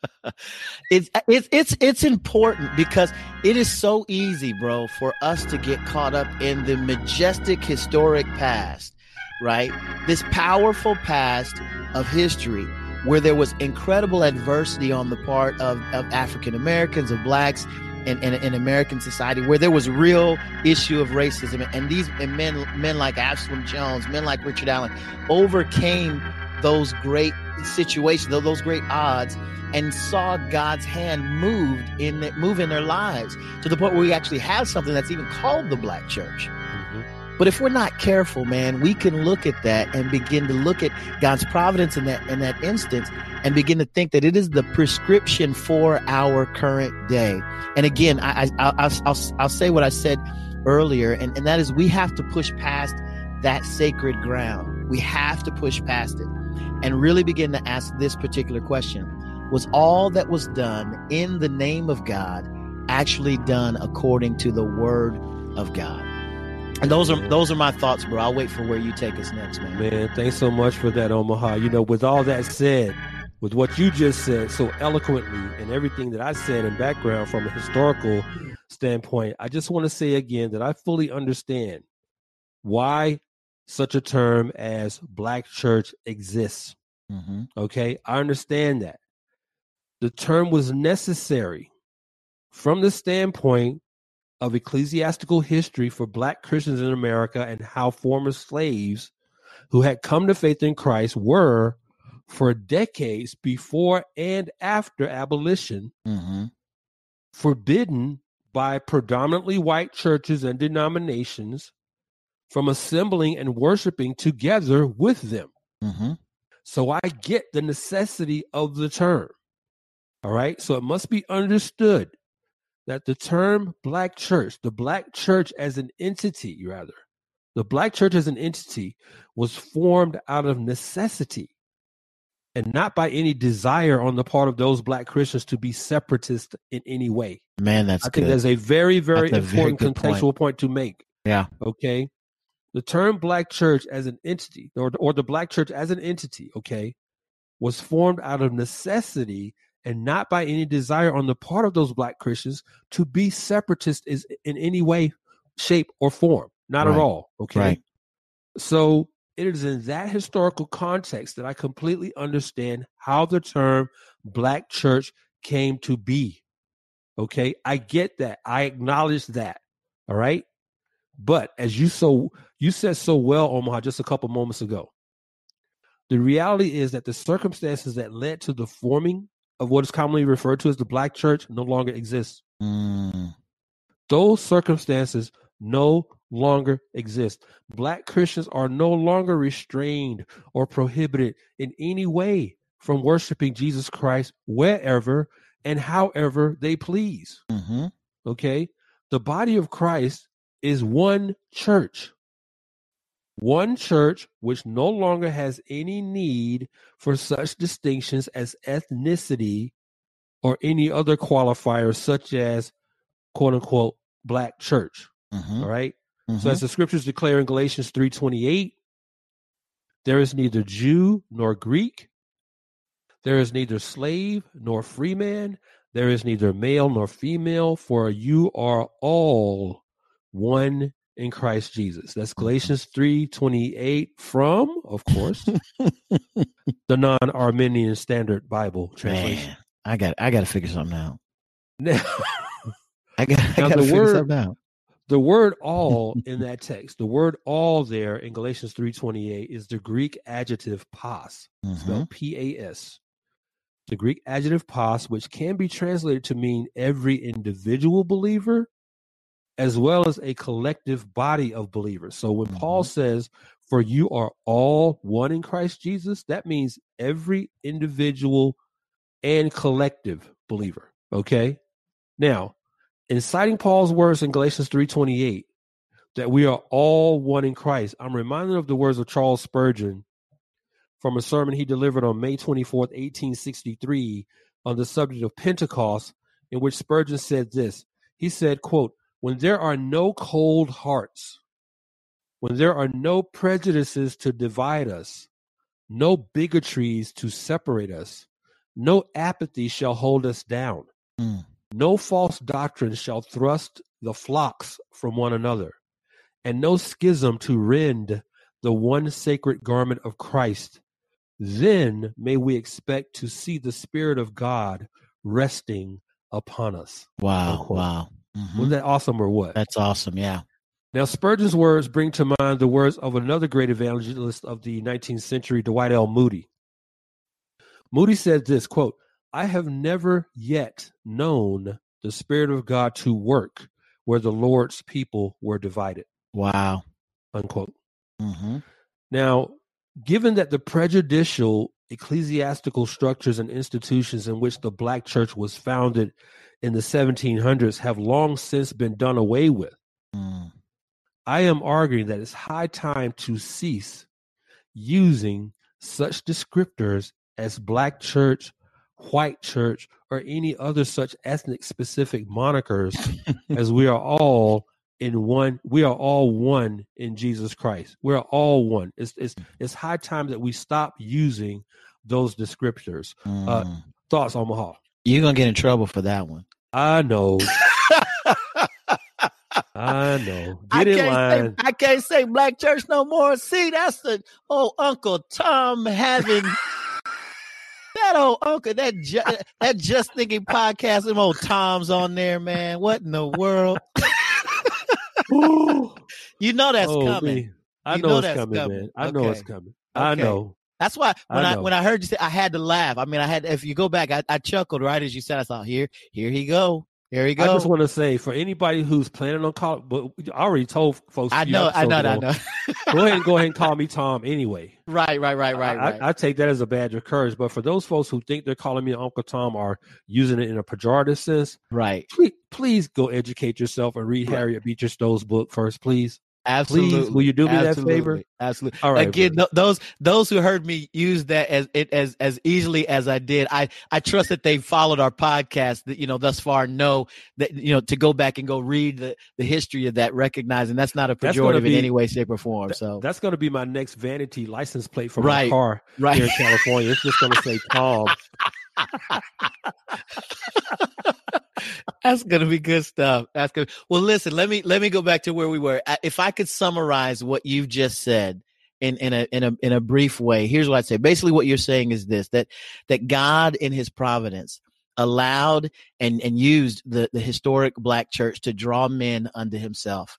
[SPEAKER 2] it's it's it's it's important because it is so easy, bro, for us to get caught up in the majestic historic past, right? This powerful past of history where there was incredible adversity on the part of, of African Americans, of blacks, in, in, in, American society where there was real issue of racism. And these and men, men like Absalom Jones, men like Richard Allen, overcame those great situations, those great odds, and saw God's hand moved in move in their lives to the point where we actually have something that's even called the Black Church. But if we're not careful, man, we can look at that and begin to look at God's providence in that in that instance and begin to think that it is the prescription for our current day. And again, I, I, will I'll say what I said earlier, and, and that is we have to push past that sacred ground. We have to push past it and really begin to ask this particular question Was all that was done in the name of God actually done according to the word of God? And those are those are my thoughts, bro. I'll wait for where you take us next, man.
[SPEAKER 1] Man, thanks so much for that, Omaha. You know, with all that said, with what you just said so eloquently and everything that I said in background from a historical standpoint, I just want to say again that I fully understand why such a term as black church exists. Mm-hmm. Okay, I understand that. The term was necessary from the standpoint of ecclesiastical history for black Christians in America and how former slaves who had come to faith in Christ were for decades before and after abolition mm-hmm. forbidden by predominantly white churches and denominations from assembling and worshiping together with them. Mm-hmm. So I get the necessity of the term. All right. So it must be understood that the term black church, the black church as an entity, rather, the black church as an entity was formed out of necessity and not by any desire on the part of those black Christians to be separatist in any way.
[SPEAKER 2] Man, that's I
[SPEAKER 1] good.
[SPEAKER 2] think that's
[SPEAKER 1] a very, very that's important very contextual point. point to make.
[SPEAKER 2] Yeah.
[SPEAKER 1] Okay. The term black church as an entity, or, or the black church as an entity, okay, was formed out of necessity and not by any desire on the part of those black Christians to be separatist is in any way, shape, or form. Not right. at all. Okay. Right. So it is in that historical context that I completely understand how the term black church came to be. Okay. I get that. I acknowledge that. All right. But as you so you said so well, Omaha, just a couple moments ago, the reality is that the circumstances that led to the forming of what is commonly referred to as the black church no longer exists. Mm. Those circumstances no longer exist. Black Christians are no longer restrained or prohibited in any way from worshiping Jesus Christ wherever and however they please. Mm-hmm. Okay? The body of Christ is one church one church which no longer has any need for such distinctions as ethnicity or any other qualifiers such as quote unquote black church mm-hmm. All right? mm-hmm. so as the scriptures declare in galatians 3.28 there is neither jew nor greek there is neither slave nor free man there is neither male nor female for you are all one in Christ Jesus. That's Galatians 3:28 from, of course, the non-Arminian Standard Bible translation. Man,
[SPEAKER 2] I got I got to figure something out. Now, I got I got to figure something out.
[SPEAKER 1] The word all in that text, the word all there in Galatians 3:28 is the Greek adjective pas, mm-hmm. spelled P A S. The Greek adjective pas which can be translated to mean every individual believer as well as a collective body of believers. So when mm-hmm. Paul says, for you are all one in Christ Jesus, that means every individual and collective believer. Okay. Now, in citing Paul's words in Galatians 3:28 that we are all one in Christ, I'm reminded of the words of Charles Spurgeon from a sermon he delivered on May 24th, 1863 on the subject of Pentecost, in which Spurgeon said this. He said, quote, when there are no cold hearts, when there are no prejudices to divide us, no bigotries to separate us, no apathy shall hold us down, mm. no false doctrine shall thrust the flocks from one another, and no schism to rend the one sacred garment of Christ. Then may we expect to see the Spirit of God resting upon us.
[SPEAKER 2] Wow, wow.
[SPEAKER 1] Mm-hmm. Wasn't that awesome or what?
[SPEAKER 2] That's awesome, yeah.
[SPEAKER 1] Now, Spurgeon's words bring to mind the words of another great evangelist of the 19th century, Dwight L. Moody. Moody said this quote, I have never yet known the Spirit of God to work where the Lord's people were divided.
[SPEAKER 2] Wow.
[SPEAKER 1] Unquote. Mm-hmm. Now, given that the prejudicial ecclesiastical structures and institutions in which the black church was founded in the 1700s have long since been done away with. Mm. I am arguing that it's high time to cease using such descriptors as black church, white church, or any other such ethnic specific monikers, as we are all in one we are all one in jesus christ we are all one it's it's mm. it's high time that we stop using those descriptors uh, mm. uh, thoughts omaha
[SPEAKER 2] you're gonna get in trouble for that one.
[SPEAKER 1] I know. I know. Get I in
[SPEAKER 2] line. Say, I can't say black church no more. See, that's the old Uncle Tom having that old uncle that ju- that just thinking podcast. Them old Toms on there, man. What in the world? you know that's oh,
[SPEAKER 1] coming. Me. I know, know, it's coming, coming, man. I okay. know it's coming. Okay. I know.
[SPEAKER 2] That's why when I, I, when I heard you say, I had to laugh. I mean, I had if you go back, I, I chuckled right as you said. I thought, here, here he go, here he go. I
[SPEAKER 1] just want to say for anybody who's planning on calling, but I already told folks.
[SPEAKER 2] I know, I know, ago, I know.
[SPEAKER 1] go ahead and go ahead and call me Tom anyway.
[SPEAKER 2] Right, right, right, right. I,
[SPEAKER 1] right. I, take that as a badge of courage. But for those folks who think they're calling me Uncle Tom or using it in a pejorative sense,
[SPEAKER 2] right?
[SPEAKER 1] Please, please go educate yourself and read right. Harriet Beecher Stowe's book first, please.
[SPEAKER 2] Absolutely. Please,
[SPEAKER 1] will you do me Absolutely. that favor?
[SPEAKER 2] Absolutely. All right. Again, th- those those who heard me use that as it as as easily as I did, I I trust that they followed our podcast. That you know thus far know that you know to go back and go read the the history of that, recognizing that's not a pejorative be, in any way, shape, or form. Th- so
[SPEAKER 1] that's going to be my next vanity license plate for right, my car
[SPEAKER 2] right. here
[SPEAKER 1] in California. It's just going to say Tom
[SPEAKER 2] That's gonna be good stuff. That's good. Well, listen. Let me let me go back to where we were. If I could summarize what you've just said in in a in a in a brief way, here's what I'd say. Basically, what you're saying is this: that that God in His providence allowed and and used the the historic black church to draw men unto Himself,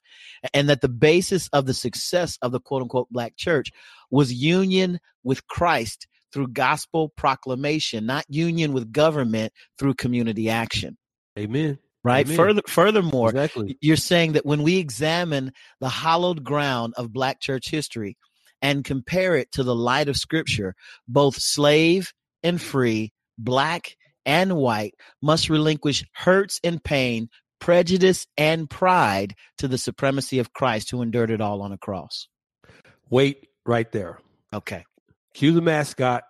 [SPEAKER 2] and that the basis of the success of the quote unquote black church was union with Christ through gospel proclamation, not union with government through community action.
[SPEAKER 1] Amen.
[SPEAKER 2] Right. Amen. Further, furthermore, exactly. you're saying that when we examine the hallowed ground of Black church history and compare it to the light of Scripture, both slave and free, black and white, must relinquish hurts and pain, prejudice and pride to the supremacy of Christ who endured it all on a cross.
[SPEAKER 1] Wait right there.
[SPEAKER 2] Okay.
[SPEAKER 1] Cue the mascot.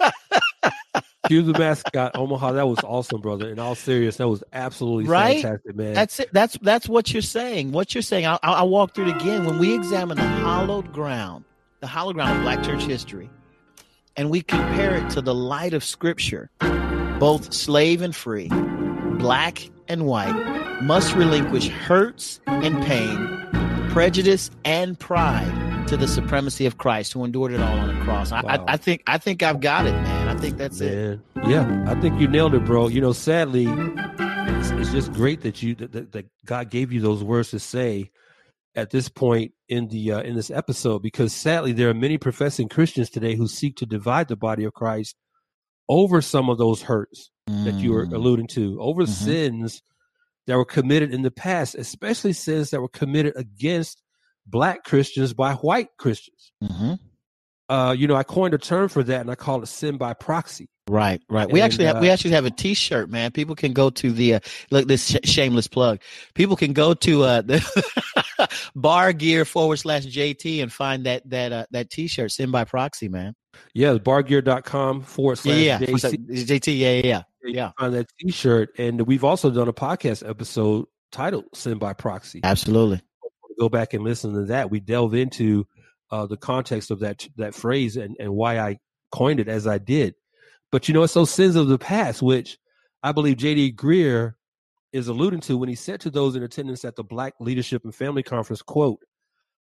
[SPEAKER 1] Cue the mascot, Omaha. That was awesome, brother. In all serious, that was absolutely right? fantastic,
[SPEAKER 2] man. That's it. That's that's what you're saying. What you're saying. I'll, I'll walk through it again. When we examine the hallowed ground, the hallowed ground of Black church history, and we compare it to the light of Scripture, both slave and free, black and white, must relinquish hurts and pain, prejudice and pride to the supremacy of Christ, who endured it all on the cross. I, wow. I, I think I think I've got it, man. I think that's man. it.
[SPEAKER 1] Yeah, I think you nailed it, bro. You know, sadly, it's, it's just great that you that, that, that, God gave you those words to say at this point in the uh, in this episode, because sadly, there are many professing Christians today who seek to divide the body of Christ over some of those hurts mm. that you were mm. alluding to, over mm-hmm. sins that were committed in the past, especially sins that were committed against black Christians by white Christians. Mm-hmm. Uh, you know, I coined a term for that, and I call it sin by proxy.
[SPEAKER 2] Right, right. We and, actually have uh, we actually have a T-shirt, man. People can go to the uh, look this sh- shameless plug. People can go to uh, the bar gear forward slash JT and find that that uh, that T-shirt sin by proxy, man.
[SPEAKER 1] Yeah, bargear.com forward slash yeah, yeah. JT.
[SPEAKER 2] Yeah, yeah, yeah. yeah.
[SPEAKER 1] Find that T-shirt, and we've also done a podcast episode titled "Sin by Proxy."
[SPEAKER 2] Absolutely
[SPEAKER 1] go back and listen to that, we delve into uh, the context of that that phrase and, and why I coined it as I did. But you know, it's those sins of the past, which I believe J.D. Greear is alluding to when he said to those in attendance at the Black Leadership and Family Conference, quote,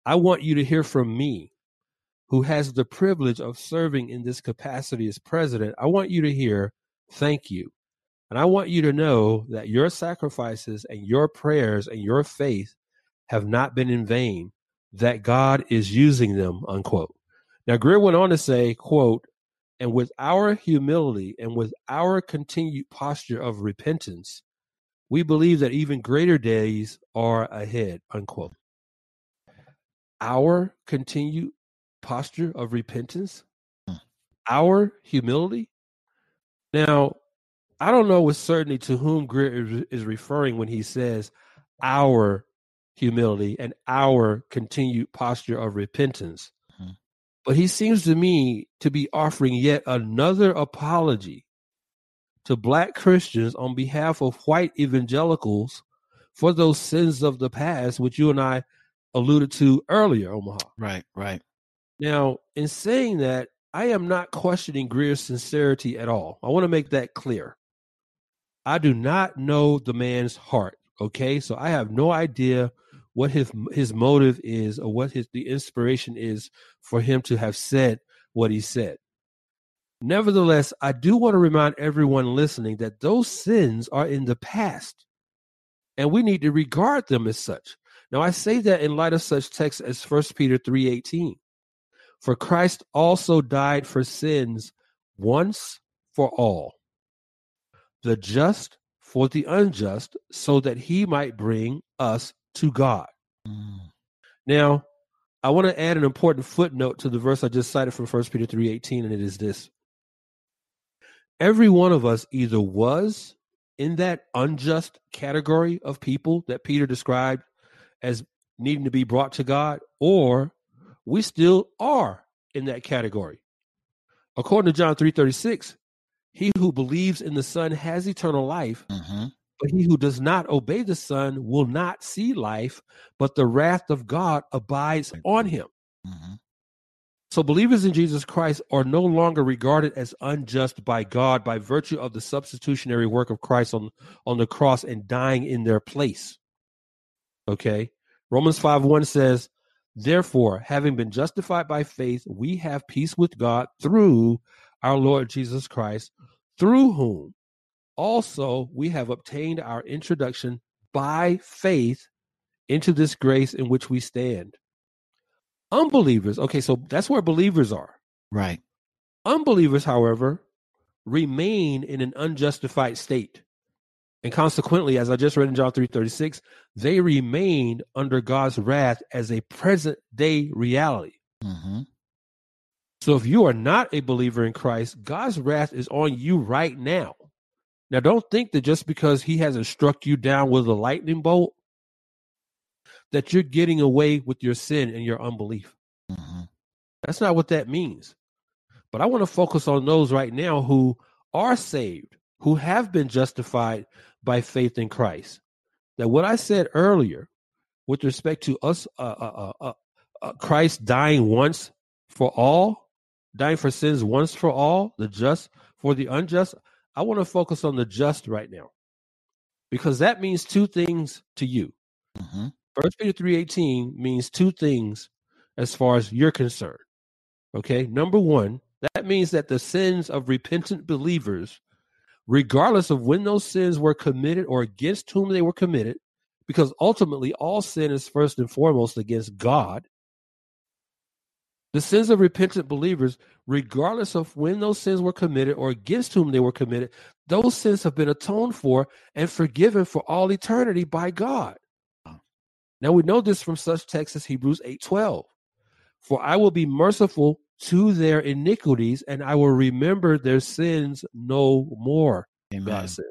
[SPEAKER 1] I want you to hear from me, who has the privilege of serving in this capacity as president. I want you to hear, thank you. And I want you to know that your sacrifices and your prayers and your faith have not been in vain, that God is using them, unquote. Now, Greear went on to say, quote, and with our humility and with our continued posture of repentance, we believe that even greater days are ahead, unquote. Our continued posture of repentance, hmm. our humility. Now, I don't know with certainty to whom Greear is referring when he says our humility and our continued posture of repentance. Mm-hmm. But he seems to me to be offering yet another apology to black Christians on behalf of white evangelicals for those sins of the past, which you and I alluded to earlier, Omaha.
[SPEAKER 2] Right, right.
[SPEAKER 1] Now, in saying that, I am not questioning Greear's sincerity at all. I want to make that clear. I do not know the man's heart, okay? So I have no idea what his his motive is or what his the inspiration is for him to have said what he said. Nevertheless, I do want to remind everyone listening that those sins are in the past and we need to regard them as such. Now I say that in light of such texts as 1 Peter 3:18. For Christ also died for sins once for all. The just for the unjust so that he might bring us to God. Mm. Now, I want to add an important footnote to the verse I just cited from 1 Peter 3:18 and it is this. Every one of us either was in that unjust category of people that Peter described as needing to be brought to God or we still are in that category. According to John 3:36, he who believes in the Son has eternal life, mm-hmm. But he who does not obey the Son will not see life, but the wrath of God abides on him. Mm-hmm. So believers in Jesus Christ are no longer regarded as unjust by God by virtue of the substitutionary work of Christ on, on the cross and dying in their place. Okay? Romans 5 1 says, Therefore, having been justified by faith, we have peace with God through our Lord Jesus Christ, through whom also we have obtained our introduction by faith into this grace in which we stand. Unbelievers, okay, so that's where believers are.
[SPEAKER 2] Right.
[SPEAKER 1] Unbelievers, however, remain in an unjustified state. And consequently, as I just read in John 3:36, they remain under God's wrath as a present day reality. Mm-hmm. So if you are not a believer in Christ, God's wrath is on you right now. Now, don't think that just because he hasn't struck you down with a lightning bolt, that you're getting away with your sin and your unbelief. Mm-hmm. That's not what that means. But I want to focus on those right now who are saved, who have been justified by faith in Christ. That what I said earlier with respect to us, uh uh, uh, uh, uh, Christ dying once for all, dying for sins once for all, the just for the unjust. I want to focus on the just right now because that means two things to you. Mm-hmm. First Peter 3:18 means two things as far as you're concerned. Okay? Number 1, that means that the sins of repentant believers, regardless of when those sins were committed or against whom they were committed, because ultimately all sin is first and foremost against God, the sins of repentant believers, regardless of when those sins were committed or against whom they were committed, those sins have been atoned for and forgiven for all eternity by God. Now we know this from such texts as Hebrews 8:12. For I will be merciful to their iniquities and I will remember their sins no more.
[SPEAKER 2] Amen. God says.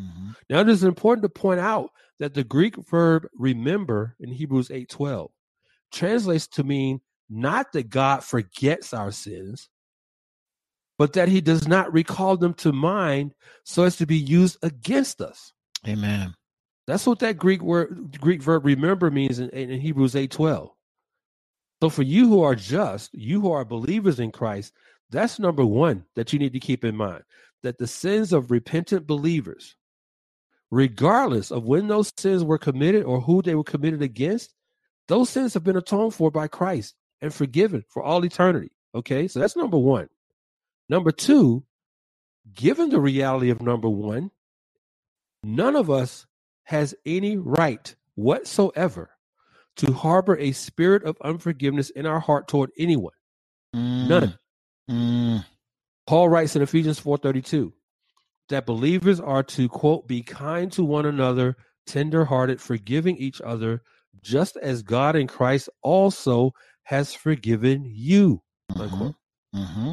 [SPEAKER 2] Mm-hmm.
[SPEAKER 1] Now it is important to point out that the Greek verb remember in Hebrews 8:12 translates to mean not that God forgets our sins, but that he does not recall them to mind so as to be used against us.
[SPEAKER 2] Amen.
[SPEAKER 1] That's what that Greek word Greek verb remember means in, in Hebrews 8:12. So for you who are just, you who are believers in Christ, that's number 1 that you need to keep in mind, that the sins of repentant believers regardless of when those sins were committed or who they were committed against, those sins have been atoned for by Christ and forgiven for all eternity. Okay, so that's number one. Number two, given the reality of number one, none of us has any right whatsoever to harbor a spirit of unforgiveness in our heart toward anyone. Mm. None. Mm. Paul writes in Ephesians 4:32 that believers are to quote be kind to one another, tender-hearted, forgiving each other, just as God in Christ also has forgiven you. Mm-hmm. Mm-hmm.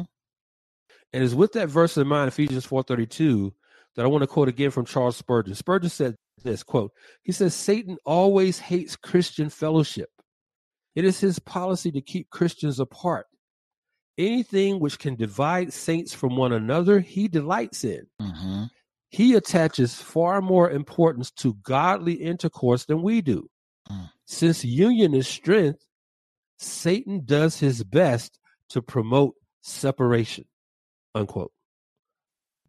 [SPEAKER 1] And it's with that verse in mind, Ephesians 4.32, that I want to quote again from Charles Spurgeon. Spurgeon said this, quote, he says, Satan always hates Christian fellowship. It is his policy to keep Christians apart. Anything which can divide saints from one another, he delights in. Mm-hmm. He attaches far more importance to godly intercourse than we do. Mm. Since union is strength, Satan does his best to promote separation. Unquote.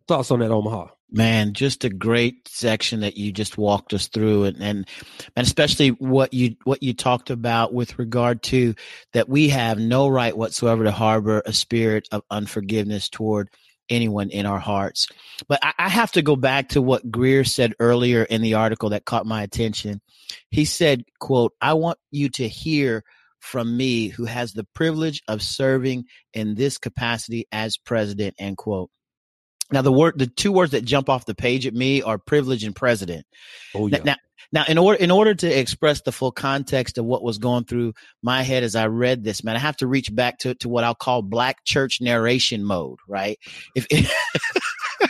[SPEAKER 1] Thoughts on that, Omaha?
[SPEAKER 2] Man, just a great section that you just walked us through, and, and and especially what you what you talked about with regard to that we have no right whatsoever to harbor a spirit of unforgiveness toward anyone in our hearts. But I, I have to go back to what Greear said earlier in the article that caught my attention. He said, "quote I want you to hear from me who has the privilege of serving in this capacity as president, end quote. Now, the word, the two words that jump off the page at me are privilege and president. Oh, yeah. Now, now, in order in order to express the full context of what was going through my head as I read this, man, I have to reach back to to what I'll call black church narration mode, right? If, if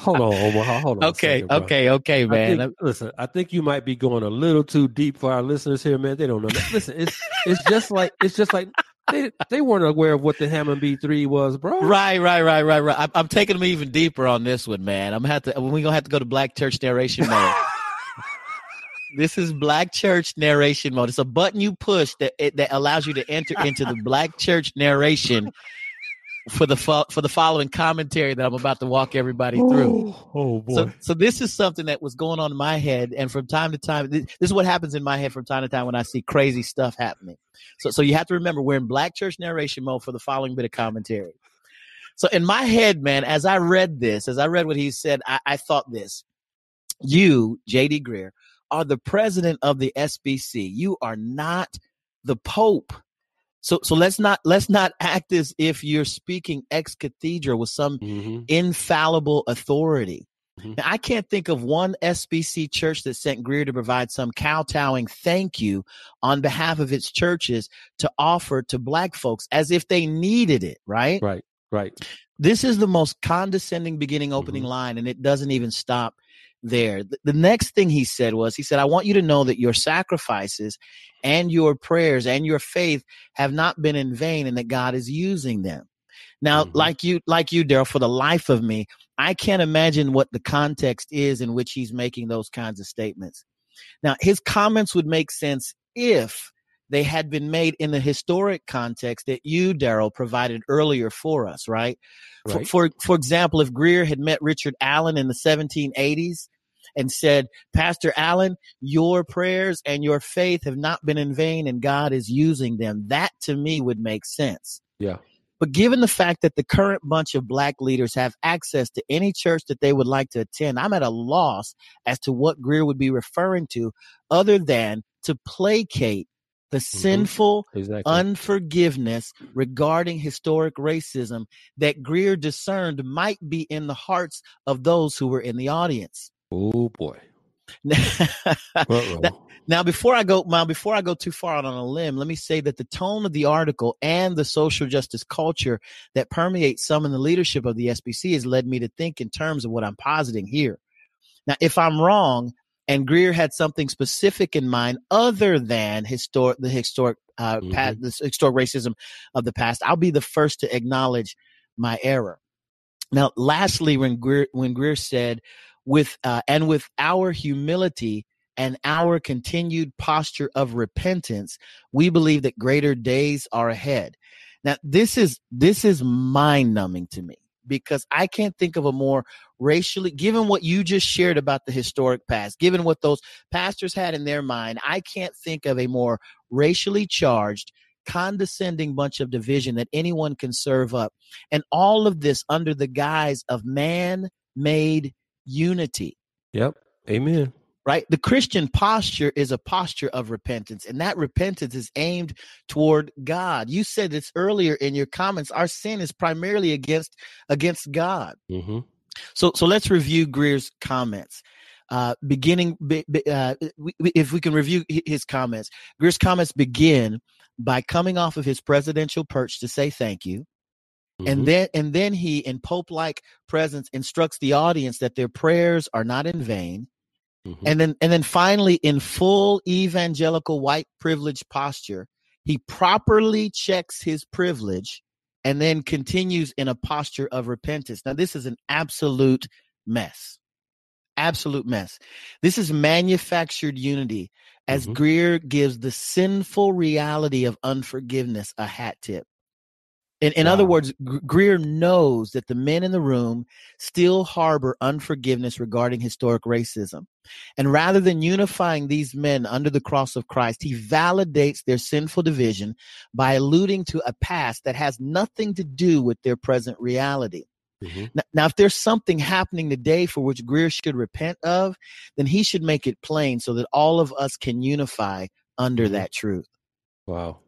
[SPEAKER 1] hold on, Omaha. Hold on.
[SPEAKER 2] Okay,
[SPEAKER 1] second,
[SPEAKER 2] okay, okay,
[SPEAKER 1] man. I think, listen, I think you might be going a little too deep for our listeners here, man. They don't know. listen, it's it's just like it's just like they they weren't aware of what the Hammond B three was, bro.
[SPEAKER 2] Right, right, right, right, right. I'm, I'm, taking them even deeper on this one, man. I'm gonna have to. We gonna have to go to Black Church narration mode. this is Black Church narration mode. It's a button you push that it, that allows you to enter into the Black Church narration for the fo- for the following commentary that I'm about to walk everybody oh. through.
[SPEAKER 1] Oh, oh boy!
[SPEAKER 2] So, so, this is something that was going on in my head, and from time to time, this, this, is what happens in my head from time to time when I see crazy stuff happening. So, so you have to remember we're in Black Church narration mode for the following bit of commentary. So in my head, man, as I read this, as I read what he said, I, I thought this: you, J.D. Greear, are the president of the SBC. You are not the Pope so so let's not let's not act as if you're speaking ex cathedra with some mm-hmm. infallible authority. Mm-hmm. Now, I can't think of one SBC church that sent Greear to provide some kowtowing thank you on behalf of its churches to offer to black folks as if they needed it, right?
[SPEAKER 1] Right, right.
[SPEAKER 2] This is the most condescending beginning opening mm-hmm. line, and it doesn't even stop there. The next thing he said was, he said, I want you to know that your sacrifices and your prayers and your faith have not been in vain and that God is using them. Now, mm-hmm. like you, like you, Daryl, for the life of me, I can't imagine what the context is in which he's making those kinds of statements. Now, his comments would make sense if they had been made in the historic context that you, Daryl, provided earlier for us, right? right. For, for, for example, if Greear had met Richard Allen in the 1780s and said, Pastor Allen, your prayers and your faith have not been in vain and God is using them, that to me would make sense.
[SPEAKER 1] Yeah.
[SPEAKER 2] But given the fact that the current bunch of black leaders have access to any church that they would like to attend, I'm at a loss as to what Greear would be referring to other than to placate the mm-hmm. sinful exactly. unforgiveness regarding historic racism that Greear discerned might be in the hearts of those who were in the audience.
[SPEAKER 1] Oh boy.
[SPEAKER 2] now, now, before I go, now before I go too far out on a limb, let me say that the tone of the article and the social justice culture that permeates some in the leadership of the SBC has led me to think in terms of what I'm positing here. Now, if I'm wrong, and Greear had something specific in mind other than historic the historic uh, mm-hmm. past, this historic racism of the past. I'll be the first to acknowledge my error. Now, lastly, when Greear, when Greear said, "With uh, and with our humility." and our continued posture of repentance, we believe that greater days are ahead. Now, this is this is mind numbing to me because I can't think of a more racially, given what you just shared about the historic past, given what those pastors had in their mind, I can't think of a more racially charged, condescending bunch of division that anyone can serve up. And all of this under the guise of man made unity.
[SPEAKER 1] Yep. Amen
[SPEAKER 2] right? The Christian posture is a posture of repentance, and that repentance is aimed toward God. You said this earlier in your comments. Our sin is primarily against against God. Mm-hmm. So, so let's review Greear's comments. Uh, beginning, uh, if we can review his comments, Greear's comments begin by coming off of his presidential perch to say thank you. And mm-hmm. then, and then he, in pope-like presence, instructs the audience that their prayers are not in vain, Mm-hmm. And then and then finally in full evangelical white privilege posture, he properly checks his privilege and then continues in a posture of repentance. Now this is an absolute mess. Absolute mess. This is manufactured unity as mm-hmm. Greear gives the sinful reality of unforgiveness a hat tip. In, in wow. other words, Greear knows that the men in the room still harbor unforgiveness regarding historic racism. And rather than unifying these men under the cross of Christ, he validates their sinful division by alluding to a past that has nothing to do with their present reality. Mm-hmm. Now, now, if there's something happening today for which Greear should repent of, then he should make it plain so that all of us can unify under mm-hmm. that truth.
[SPEAKER 1] Wow.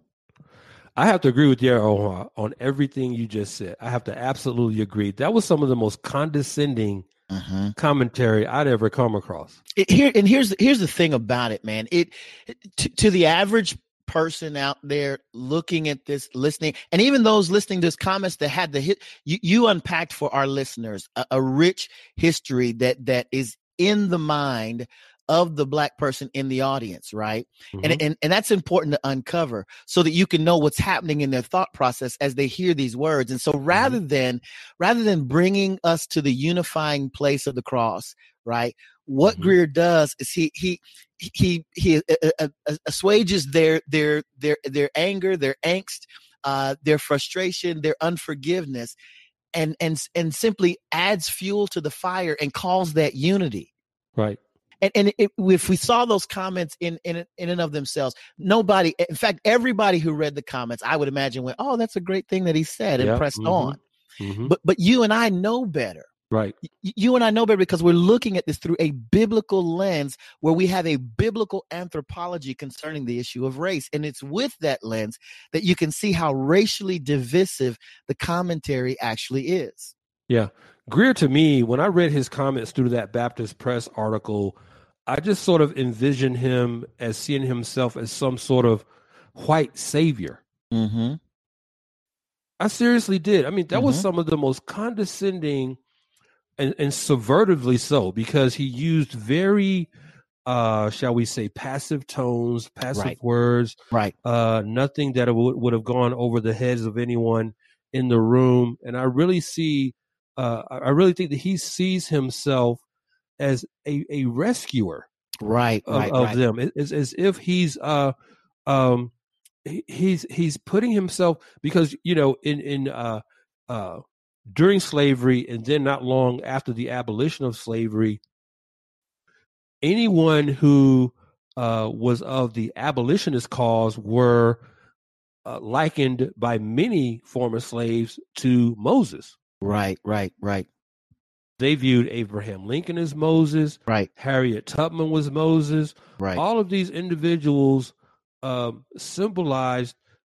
[SPEAKER 1] I have to agree with you on, on everything you just said. I have to absolutely agree. That was some of the most condescending mm-hmm. commentary I'd ever come across.
[SPEAKER 2] It, here and here's here's the thing about it, man. It to, to the average person out there looking at this, listening, and even those listening to this comments that had the hit, you, you unpacked for our listeners a, a rich history that that is in the mind of the black person in the audience, right? Mm-hmm. And, and and that's important to uncover so that you can know what's happening in their thought process as they hear these words. And so mm-hmm. rather mm-hmm. than rather than bringing us to the unifying place of the cross, right? What mm-hmm. Greear does is he he he he uh, uh, uh, assuages their their their their anger, their angst, uh, their frustration, their unforgiveness, and and and simply adds fuel to the fire and calls that unity.
[SPEAKER 1] Right
[SPEAKER 2] and, and it, if we saw those comments in, in in and of themselves, nobody, in fact, everybody who read the comments, I would imagine went, "Oh, that's a great thing that he said," and pressed mm-hmm. on. Mm-hmm. But but you and I know better.
[SPEAKER 1] Right.
[SPEAKER 2] You and I know better because we're looking at this through a biblical lens where we have a biblical anthropology concerning the issue of race. And it's with that lens that you can see how racially divisive the commentary actually is.
[SPEAKER 1] Yeah. Greear, to me, when I read his comments through that Baptist Press article I just sort of envision him as seeing himself as some sort of white savior. Mm-hmm. I seriously did. I mean, that mm-hmm. was some of the most condescending and, and subvertively so because he used very uh shall we say passive tones passive right. words
[SPEAKER 2] right
[SPEAKER 1] uh nothing that w- would have gone over the heads of anyone in the room and i really see uh i really think that he sees himself as a, a rescuer
[SPEAKER 2] right of, right, of right. them it,
[SPEAKER 1] as if he's uh um he's he's putting himself because you know in in uh uh during slavery and then not long after the abolition of slavery anyone who uh, was of the abolitionist cause were uh, likened by many former slaves to Moses.
[SPEAKER 2] Right, right, right.
[SPEAKER 1] They viewed Abraham Lincoln as Moses.
[SPEAKER 2] Right.
[SPEAKER 1] Harriet Tubman was Moses.
[SPEAKER 2] Right.
[SPEAKER 1] All of these individuals um, symbolized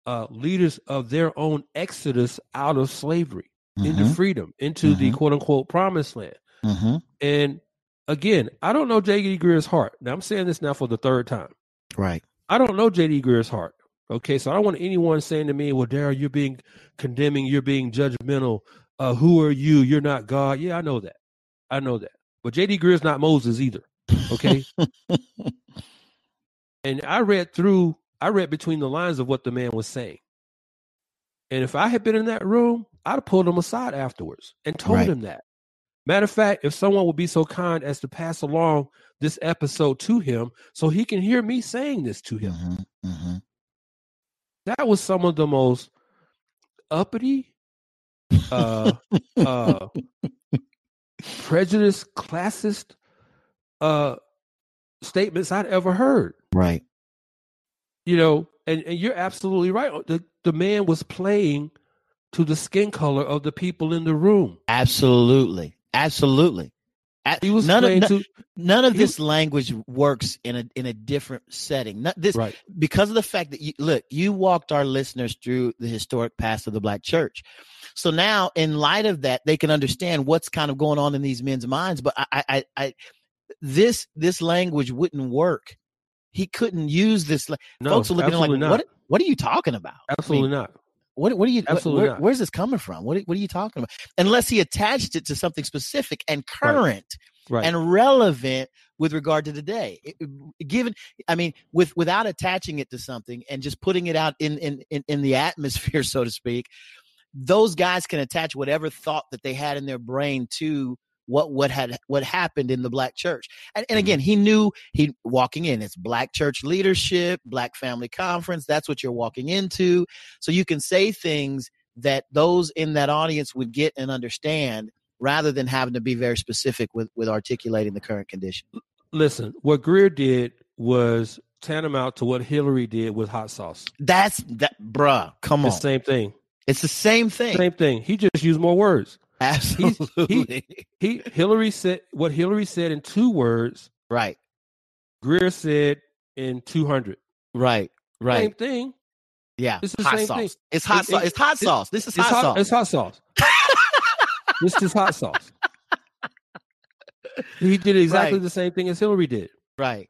[SPEAKER 1] uh, leaders of their own exodus out of slavery mm-hmm. into freedom, into mm-hmm. the quote unquote promised land. Mm-hmm. And again, I don't know J.D. Greear's heart. Now, I'm saying this now for the third time.
[SPEAKER 2] Right.
[SPEAKER 1] I don't know J.D. Greear's heart. Okay, so I don't want anyone saying to me, "Well, Daryl, you're being condemning, you're being judgmental, uh, who are you? You're not God. Yeah, I know that. I know that. But J.D. Greear's not Moses either. Okay. and I read through, I read between the lines of what the man was saying. And if I had been in that room, I'd have pulled him aside afterwards and told right. him that. Matter of fact, if someone would be so kind as to pass along this episode to him so he can hear me saying this to him. Mm-hmm, mm-hmm. That was some of the most uppity uh, uh, prejudiced, classist uh, statements I'd ever heard.
[SPEAKER 2] Right.
[SPEAKER 1] You know, and, and you're absolutely right. Uh, the, the man was playing to the skin color of the people in the room.
[SPEAKER 2] Absolutely. Absolutely. At, none, of, to, none of this language works in a in a different setting. Not this right. because of the fact that you look, you walked our listeners through the historic past of the black church. So now, in light of that, they can understand what's kind of going on in these men's minds. But I, I, I this this language wouldn't work. He couldn't use this. No, Folks are looking like, not. what? What are you talking about?
[SPEAKER 1] Absolutely I mean, not.
[SPEAKER 2] What what are you absolutely where, where's this coming from? What what are you talking about? Unless he attached it to something specific and current right. Right. and relevant with regard to the day. Given I mean, with without attaching it to something and just putting it out in in in, in the atmosphere, so to speak, those guys can attach whatever thought that they had in their brain to what what had what happened in the black church and, and again mm-hmm. he knew he walking in it's black church leadership black family conference that's what you're walking into so you can say things that those in that audience would get and understand rather than having to be very specific with with articulating the current condition
[SPEAKER 1] listen what greear did was tantamount to what hillary did with hot sauce
[SPEAKER 2] that's that bruh come on the
[SPEAKER 1] same thing
[SPEAKER 2] it's the same thing.
[SPEAKER 1] Same thing. He just used more words. Absolutely. He, he, Hillary said what Hillary said in two words.
[SPEAKER 2] Right.
[SPEAKER 1] Greear said in two hundred.
[SPEAKER 2] Right. Right.
[SPEAKER 1] Same thing.
[SPEAKER 2] Yeah. It's the hot same sauce. thing. It's hot it, sauce. it's
[SPEAKER 1] hot sauce. This is
[SPEAKER 2] hot, hot, sauce. It's hot sauce.
[SPEAKER 1] this is hot sauce. He did exactly right. the same thing as Hillary did.
[SPEAKER 2] Right.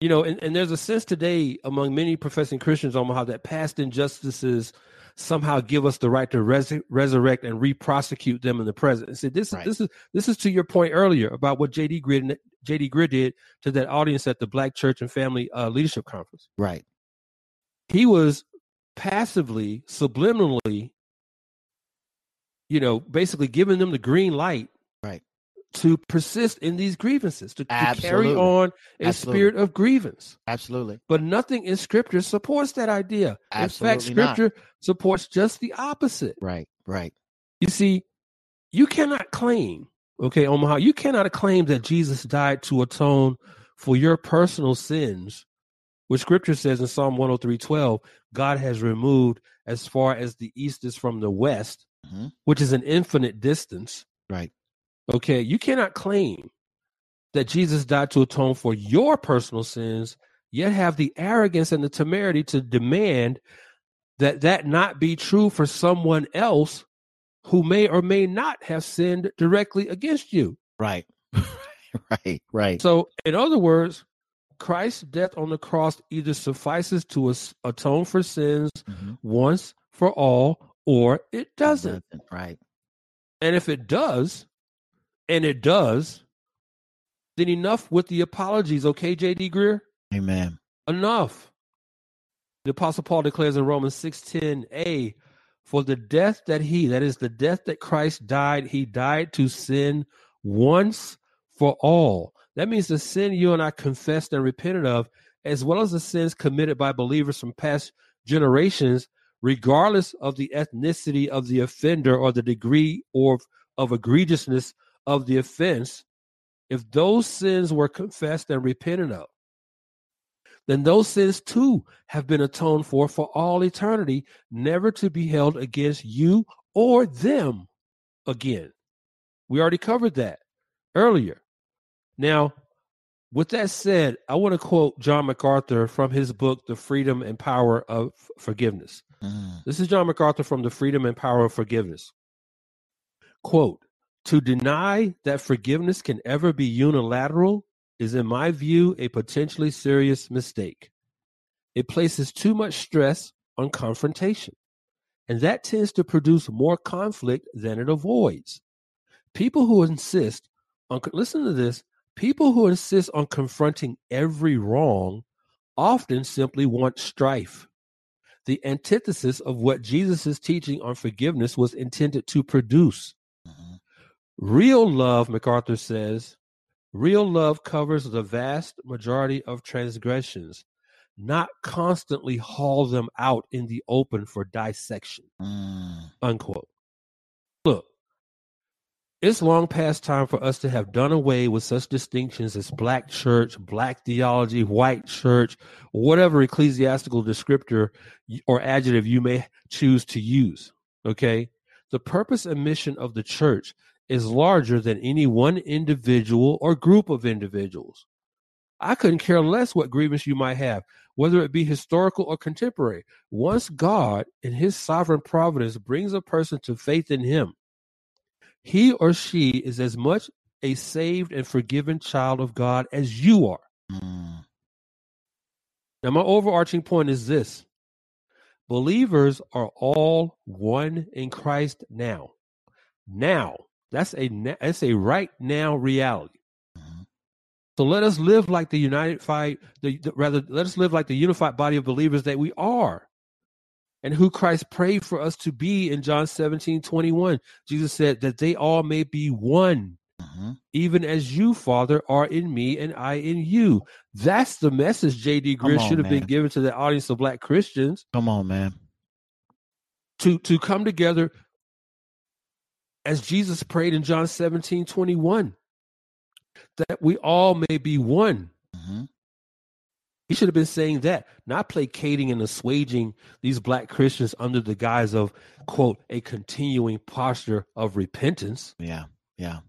[SPEAKER 1] You know, and, and there's a sense today among many professing Christians on how that past injustices somehow give us the right to res- resurrect and re-prosecute them in the present. And said, this, right. this is this is to your point earlier about what JD Greear, JD Greear did to that audience at the Black Church and Family uh, Leadership Conference.
[SPEAKER 2] Right.
[SPEAKER 1] He was passively, subliminally, you know, basically giving them the green light.
[SPEAKER 2] Right
[SPEAKER 1] to persist in these grievances, to, to carry on a Absolutely. spirit of grievance.
[SPEAKER 2] Absolutely.
[SPEAKER 1] But nothing in scripture supports that idea. Absolutely in fact, scripture not. supports just the opposite.
[SPEAKER 2] Right, right.
[SPEAKER 1] You see, you cannot claim, okay, Omaha, you cannot claim that Jesus died to atone for your personal sins, which scripture says in Psalm 103 12, God has removed as far as the east is from the west, mm-hmm. which is an infinite distance.
[SPEAKER 2] Right
[SPEAKER 1] Okay, you cannot claim that Jesus died to atone for your personal sins, yet have the arrogance and the temerity to demand that that not be true for someone else who may or may not have sinned directly against you.
[SPEAKER 2] Right. right, right.
[SPEAKER 1] So, in other words, Christ's death on the cross either suffices to atone for sins mm-hmm. once for all or it doesn't.
[SPEAKER 2] Right.
[SPEAKER 1] And if it does, and it does, then enough with the apologies, okay, J.D. Greear?
[SPEAKER 2] Amen.
[SPEAKER 1] Enough. The Apostle Paul declares in Romans 6.10a, for the death that he, that is the death that Christ died, he died to sin once for all. That means the sin you and I confessed and repented of, as well as the sins committed by believers from past generations, regardless of the ethnicity of the offender or the degree or of egregiousness of the offense, if those sins were confessed and repented of, then those sins too have been atoned for for all eternity, never to be held against you or them again. We already covered that earlier. Now, with that said, I want to quote John MacArthur from his book, The Freedom and Power of Forgiveness. Mm. This is John MacArthur from The Freedom and Power of Forgiveness. Quote to deny that forgiveness can ever be unilateral is, in my view, a potentially serious mistake. It places too much stress on confrontation, and that tends to produce more conflict than it avoids. People who insist on, listen to this, people who insist on confronting every wrong often simply want strife. The antithesis of what Jesus' teaching on forgiveness was intended to produce. Real love, MacArthur says, real love covers the vast majority of transgressions, not constantly haul them out in the open for dissection. Mm. Unquote. Look, it's long past time for us to have done away with such distinctions as black church, black theology, white church, whatever ecclesiastical descriptor or adjective you may choose to use. Okay? The purpose and mission of the church is larger than any one individual or group of individuals. I couldn't care less what grievance you might have, whether it be historical or contemporary. Once God, in his sovereign providence, brings a person to faith in him, he or she is as much a saved and forgiven child of God as you are. Mm. Now, my overarching point is this believers are all one in Christ now. Now, that's a that's a right now reality. Mm-hmm. So let us live like the united fight, the, the, rather let us live like the unified body of believers that we are, and who Christ prayed for us to be in John 17, 21. Jesus said that they all may be one, mm-hmm. even as you, Father, are in me and I in you. That's the message J.D. Greear should have been given to the audience of black Christians.
[SPEAKER 2] Come on, man.
[SPEAKER 1] To to come together as Jesus prayed in John 17 21, that we all may be one. Mm-hmm. He should have been saying that, not placating and assuaging these black Christians under the guise of, quote, a continuing posture of repentance.
[SPEAKER 2] Yeah, yeah.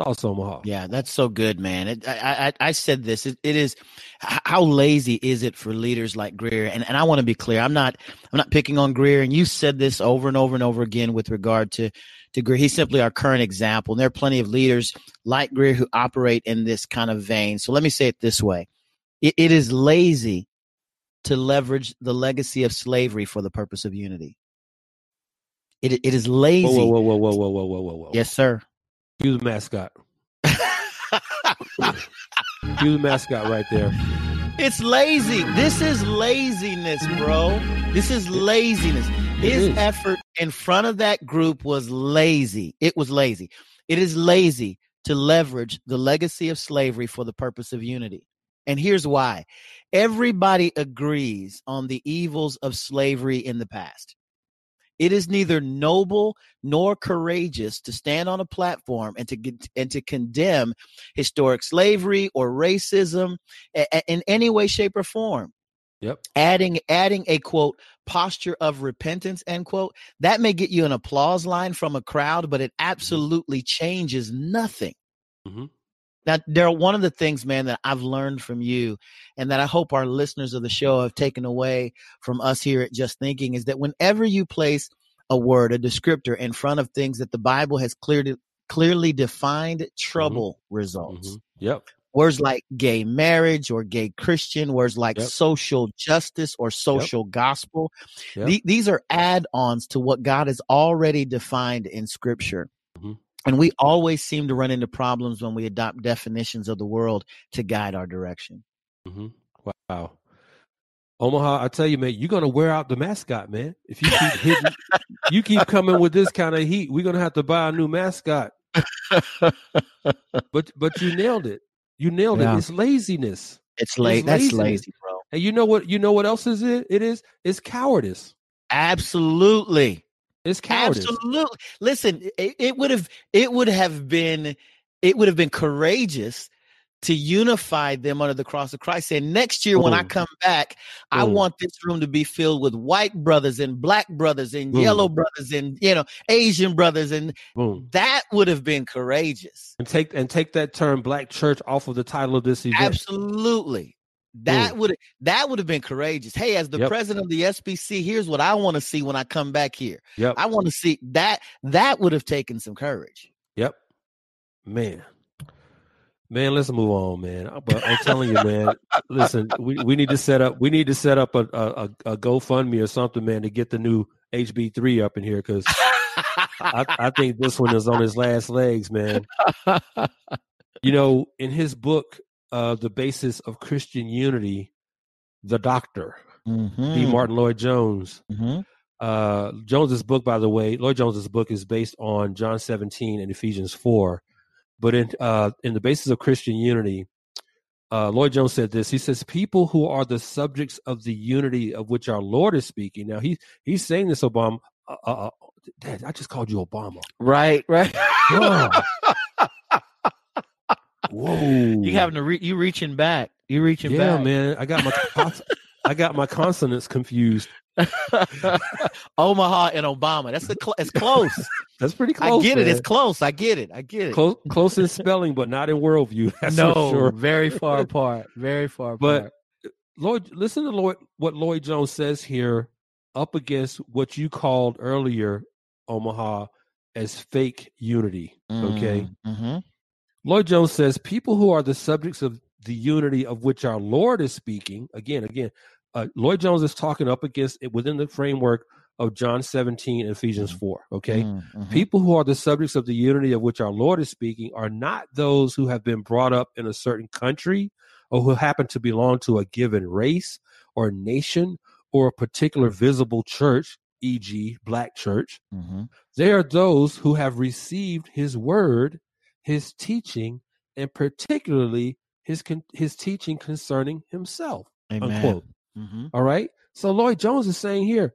[SPEAKER 1] Also, Omaha.
[SPEAKER 2] Yeah, that's so good, man. It, I, I, I said this. It, it is how lazy is it for leaders like Greear? And and I want to be clear. I'm not I'm not picking on Greear. And you said this over and over and over again with regard to to Greear. He's simply our current example. And there are plenty of leaders like Greear who operate in this kind of vein. So let me say it this way: it, it is lazy to leverage the legacy of slavery for the purpose of unity. It, it is lazy.
[SPEAKER 1] Whoa, whoa, whoa, whoa, whoa, whoa, whoa, whoa, whoa.
[SPEAKER 2] Yes, sir.
[SPEAKER 1] He was a mascot. he was a mascot right there.
[SPEAKER 2] It's lazy. This is laziness, bro. This is laziness. His is. effort in front of that group was lazy. It was lazy. It is lazy to leverage the legacy of slavery for the purpose of unity. And here's why everybody agrees on the evils of slavery in the past. It is neither noble nor courageous to stand on a platform and to and to condemn historic slavery or racism in any way, shape, or form.
[SPEAKER 1] Yep.
[SPEAKER 2] Adding adding a quote posture of repentance end quote that may get you an applause line from a crowd, but it mm-hmm. absolutely changes nothing. Mm-hmm. Now, are one of the things, man, that I've learned from you and that I hope our listeners of the show have taken away from us here at Just Thinking is that whenever you place a word, a descriptor in front of things that the Bible has clearly clearly defined mm-hmm. trouble mm-hmm. results.
[SPEAKER 1] Mm-hmm. Yep.
[SPEAKER 2] Words like gay marriage or gay Christian, words like yep. social justice or social yep. gospel. Yep. Th- these are add ons to what God has already defined in scripture. And we always seem to run into problems when we adopt definitions of the world to guide our direction.
[SPEAKER 1] Mm-hmm. Wow. Omaha, I tell you, man, you're gonna wear out the mascot, man. If you keep hitting, you keep coming with this kind of heat, we're gonna have to buy a new mascot. but but you nailed it. You nailed yeah. it. It's laziness.
[SPEAKER 2] It's late. that's lazy, bro.
[SPEAKER 1] And you know what? You know what else is it? It is. It's cowardice.
[SPEAKER 2] Absolutely. It's cowardice. Absolutely. Listen, it, it would have it would have been it would have been courageous to unify them under the cross of Christ. And next year, Ooh. when I come back, Ooh. I want this room to be filled with white brothers and black brothers and Ooh. yellow brothers and you know Asian brothers, and that would have been courageous.
[SPEAKER 1] And take and take that term "black church" off of the title of this event.
[SPEAKER 2] Absolutely, that mm. would that would have been courageous. Hey, as the yep. president of the SBC, here's what I want to see when I come back here. Yep. I want to see that that would have taken some courage.
[SPEAKER 1] Yep. Man. Man, let's move on, man. But I'm telling you, man. listen, we, we need to set up we need to set up a, a, a GoFundMe or something, man, to get the new HB3 up in here because I, I think this one is on his last legs, man. You know, in his book, of the basis of Christian unity, the doctor, mm-hmm. D. Martin Lloyd Jones. Mm-hmm. Uh, Jones's book, by the way, Lloyd Jones's book is based on John 17 and Ephesians 4. But in uh, in the basis of Christian unity, uh, Lloyd Jones said this. He says, "People who are the subjects of the unity of which our Lord is speaking." Now he he's saying this, Obama. Uh, uh, uh Dad, I just called you Obama.
[SPEAKER 2] Right, right.
[SPEAKER 1] Whoa!
[SPEAKER 2] you having to re- you reaching back? You reaching yeah,
[SPEAKER 1] back? man. I got my cons- I got my consonants confused.
[SPEAKER 2] Omaha and Obama. That's the cl- it's close.
[SPEAKER 1] That's pretty close.
[SPEAKER 2] I get man. it. It's close. I get it. I get it. Close,
[SPEAKER 1] close in spelling, but not in worldview. That's no, sure.
[SPEAKER 2] very far apart. Very far
[SPEAKER 1] apart. But uh, Lloyd, listen to Lloyd, what Lloyd Jones says here, up against what you called earlier, Omaha, as fake unity. Mm, okay, mm-hmm. mm-hmm. Lloyd Jones says people who are the subjects of the unity of which our Lord is speaking, again, again, uh, Lloyd Jones is talking up against it within the framework of John 17 Ephesians mm-hmm. 4. Okay. Mm-hmm. People who are the subjects of the unity of which our Lord is speaking are not those who have been brought up in a certain country or who happen to belong to a given race or nation or a particular visible church, e.g., black church. Mm-hmm. They are those who have received his word his teaching and particularly his his teaching concerning himself. Amen. Unquote. Mm-hmm. All right. So Lloyd Jones is saying here,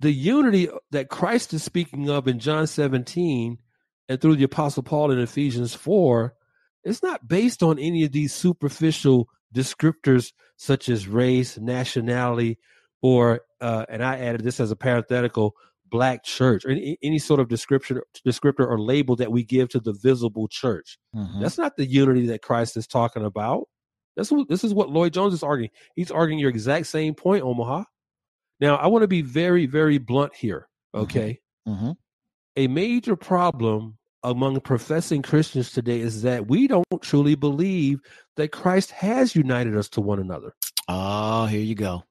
[SPEAKER 1] the unity that Christ is speaking of in John 17 and through the Apostle Paul in Ephesians 4, it's not based on any of these superficial descriptors such as race, nationality, or, uh, and I added this as a parenthetical, black church or any, any sort of description, descriptor or label that we give to the visible church. Mm-hmm. That's not the unity that Christ is talking about. That's what, this is what Lloyd Jones is arguing. He's arguing your exact same point, Omaha. Now, I want to be very, very blunt here. Mm-hmm. Okay. Mm-hmm. A major problem among professing Christians today is that we don't truly believe that Christ has united us to one another.
[SPEAKER 2] Ah, oh, here you go.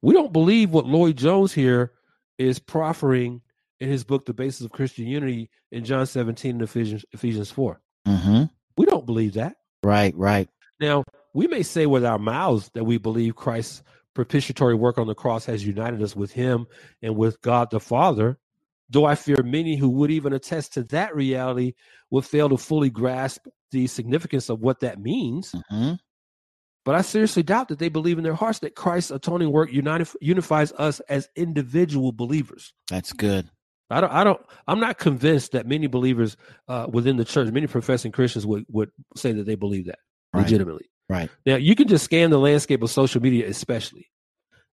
[SPEAKER 1] We don't believe what Lloyd Jones here is proffering in his book, The Basis of Christian Unity, in John 17 and Ephesians, Ephesians 4. Mm-hmm. We don't believe that.
[SPEAKER 2] Right, right.
[SPEAKER 1] Now, we may say with our mouths that we believe Christ's propitiatory work on the cross has united us with him and with God the Father, though I fear many who would even attest to that reality would fail to fully grasp the significance of what that means. Mm-hmm. But I seriously doubt that they believe in their hearts that Christ's atoning work united, unifies us as individual believers.
[SPEAKER 2] That's good.
[SPEAKER 1] I don't. I don't. I'm not convinced that many believers uh, within the church, many professing Christians, would would say that they believe that right. legitimately.
[SPEAKER 2] Right
[SPEAKER 1] now, you can just scan the landscape of social media, especially,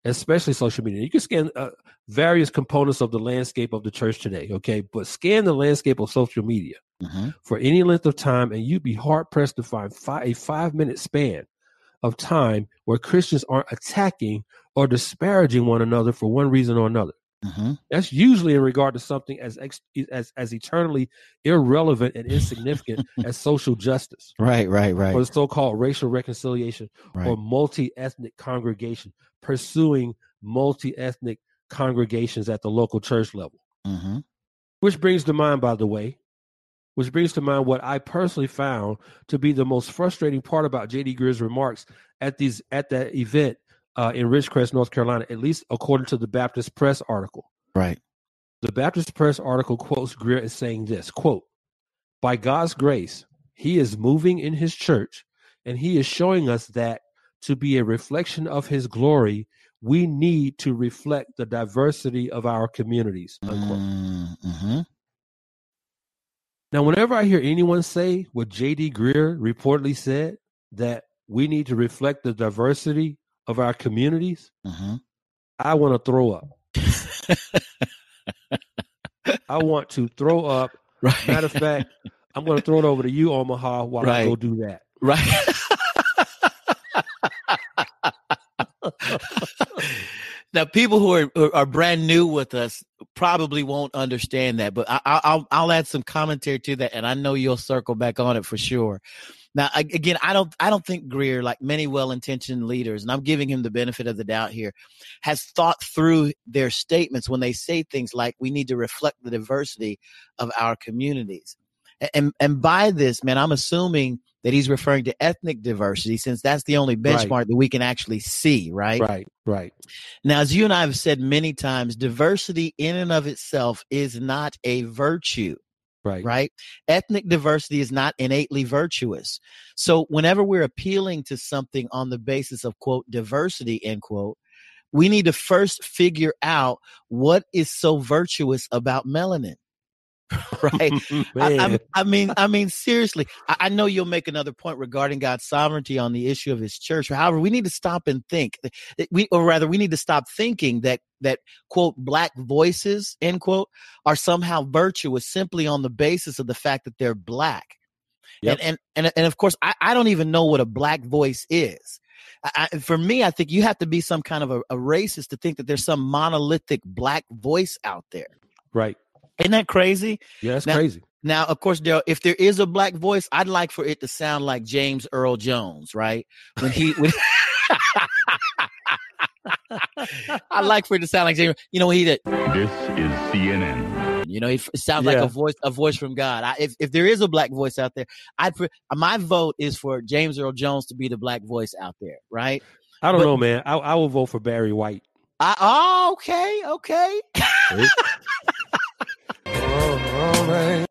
[SPEAKER 1] especially social media. You can scan uh, various components of the landscape of the church today. Okay, but scan the landscape of social media mm-hmm. for any length of time, and you'd be hard pressed to find a five minute span of time where Christians aren't attacking or disparaging one another for one reason or another. Mm-hmm. That's usually in regard to something as ex- as as eternally irrelevant and insignificant as social justice,
[SPEAKER 2] right, right, right,
[SPEAKER 1] or the so-called racial reconciliation, right. or multi-ethnic congregation pursuing multi-ethnic congregations at the local church level. Mm-hmm. Which brings to mind, by the way, which brings to mind what I personally found to be the most frustrating part about J.D. Greear's remarks at these at that event uh, in Ridgecrest, North Carolina, at least according to the Baptist Press article.
[SPEAKER 2] Right.
[SPEAKER 1] The Baptist Press article quotes Greear as saying this quote, by God's grace, he is moving in his church and he is showing us that to be a reflection of his glory, we need to reflect the diversity of our communities. Unquote. Mm-hmm. Now, whenever I hear anyone say what J.D. Greear reportedly said, that we need to reflect the diversity of our communities, mm-hmm. I want to throw up. I want to throw up. Right. Matter of fact, I'm going to throw it over to you, Omaha, while right. I go do that.
[SPEAKER 2] Right. now, people who are, who are brand new with us, probably won't understand that, but I, will I'll add some commentary to that, and I know you'll circle back on it for sure. Now, again, I don't I don't think Greear, like many well-intentioned leaders, and I'm giving him the benefit of the doubt here, has thought through their statements when they say things like we need to reflect the diversity of our communities and and by this, man, I'm assuming that he's referring to ethnic diversity since that's the only benchmark right. that we can actually see, right?
[SPEAKER 1] Right, right.
[SPEAKER 2] Now, as you and I have said many times, diversity in and of itself is not a virtue.
[SPEAKER 1] Right.
[SPEAKER 2] Right. Ethnic diversity is not innately virtuous. So whenever we're appealing to something on the basis of quote diversity, end quote, we need to first figure out what is so virtuous about melanin. right? I, I, mean, I mean, seriously, I, I, know you'll make another point regarding God's sovereignty on the issue of His church. However, we need to stop and think. We, or rather, we need to stop thinking that that quote black voices end quote are somehow virtuous simply on the basis of the fact that they're black. Yep. And, and and and of course, I, I don't even know what a black voice is. I, for me, I think you have to be some kind of a, a racist to think that there's some monolithic black voice out there.
[SPEAKER 1] Right.
[SPEAKER 2] Isn't that crazy?
[SPEAKER 1] Yeah, that's
[SPEAKER 2] now,
[SPEAKER 1] crazy.
[SPEAKER 2] Now, of course, Daryl, if there is a black voice, I'd like for it to sound like James Earl Jones, right? When he when I like for it to sound like James. You know, he did. This
[SPEAKER 3] is CNN.
[SPEAKER 2] You know, it sounds yeah. like a voice, a voice from God. I, if if there is a black voice out there, I my vote is for James Earl Jones to be the black voice out there, right?
[SPEAKER 1] I don't but, know, man. I, I will vote for Barry White. I,
[SPEAKER 2] oh, okay, okay. morning.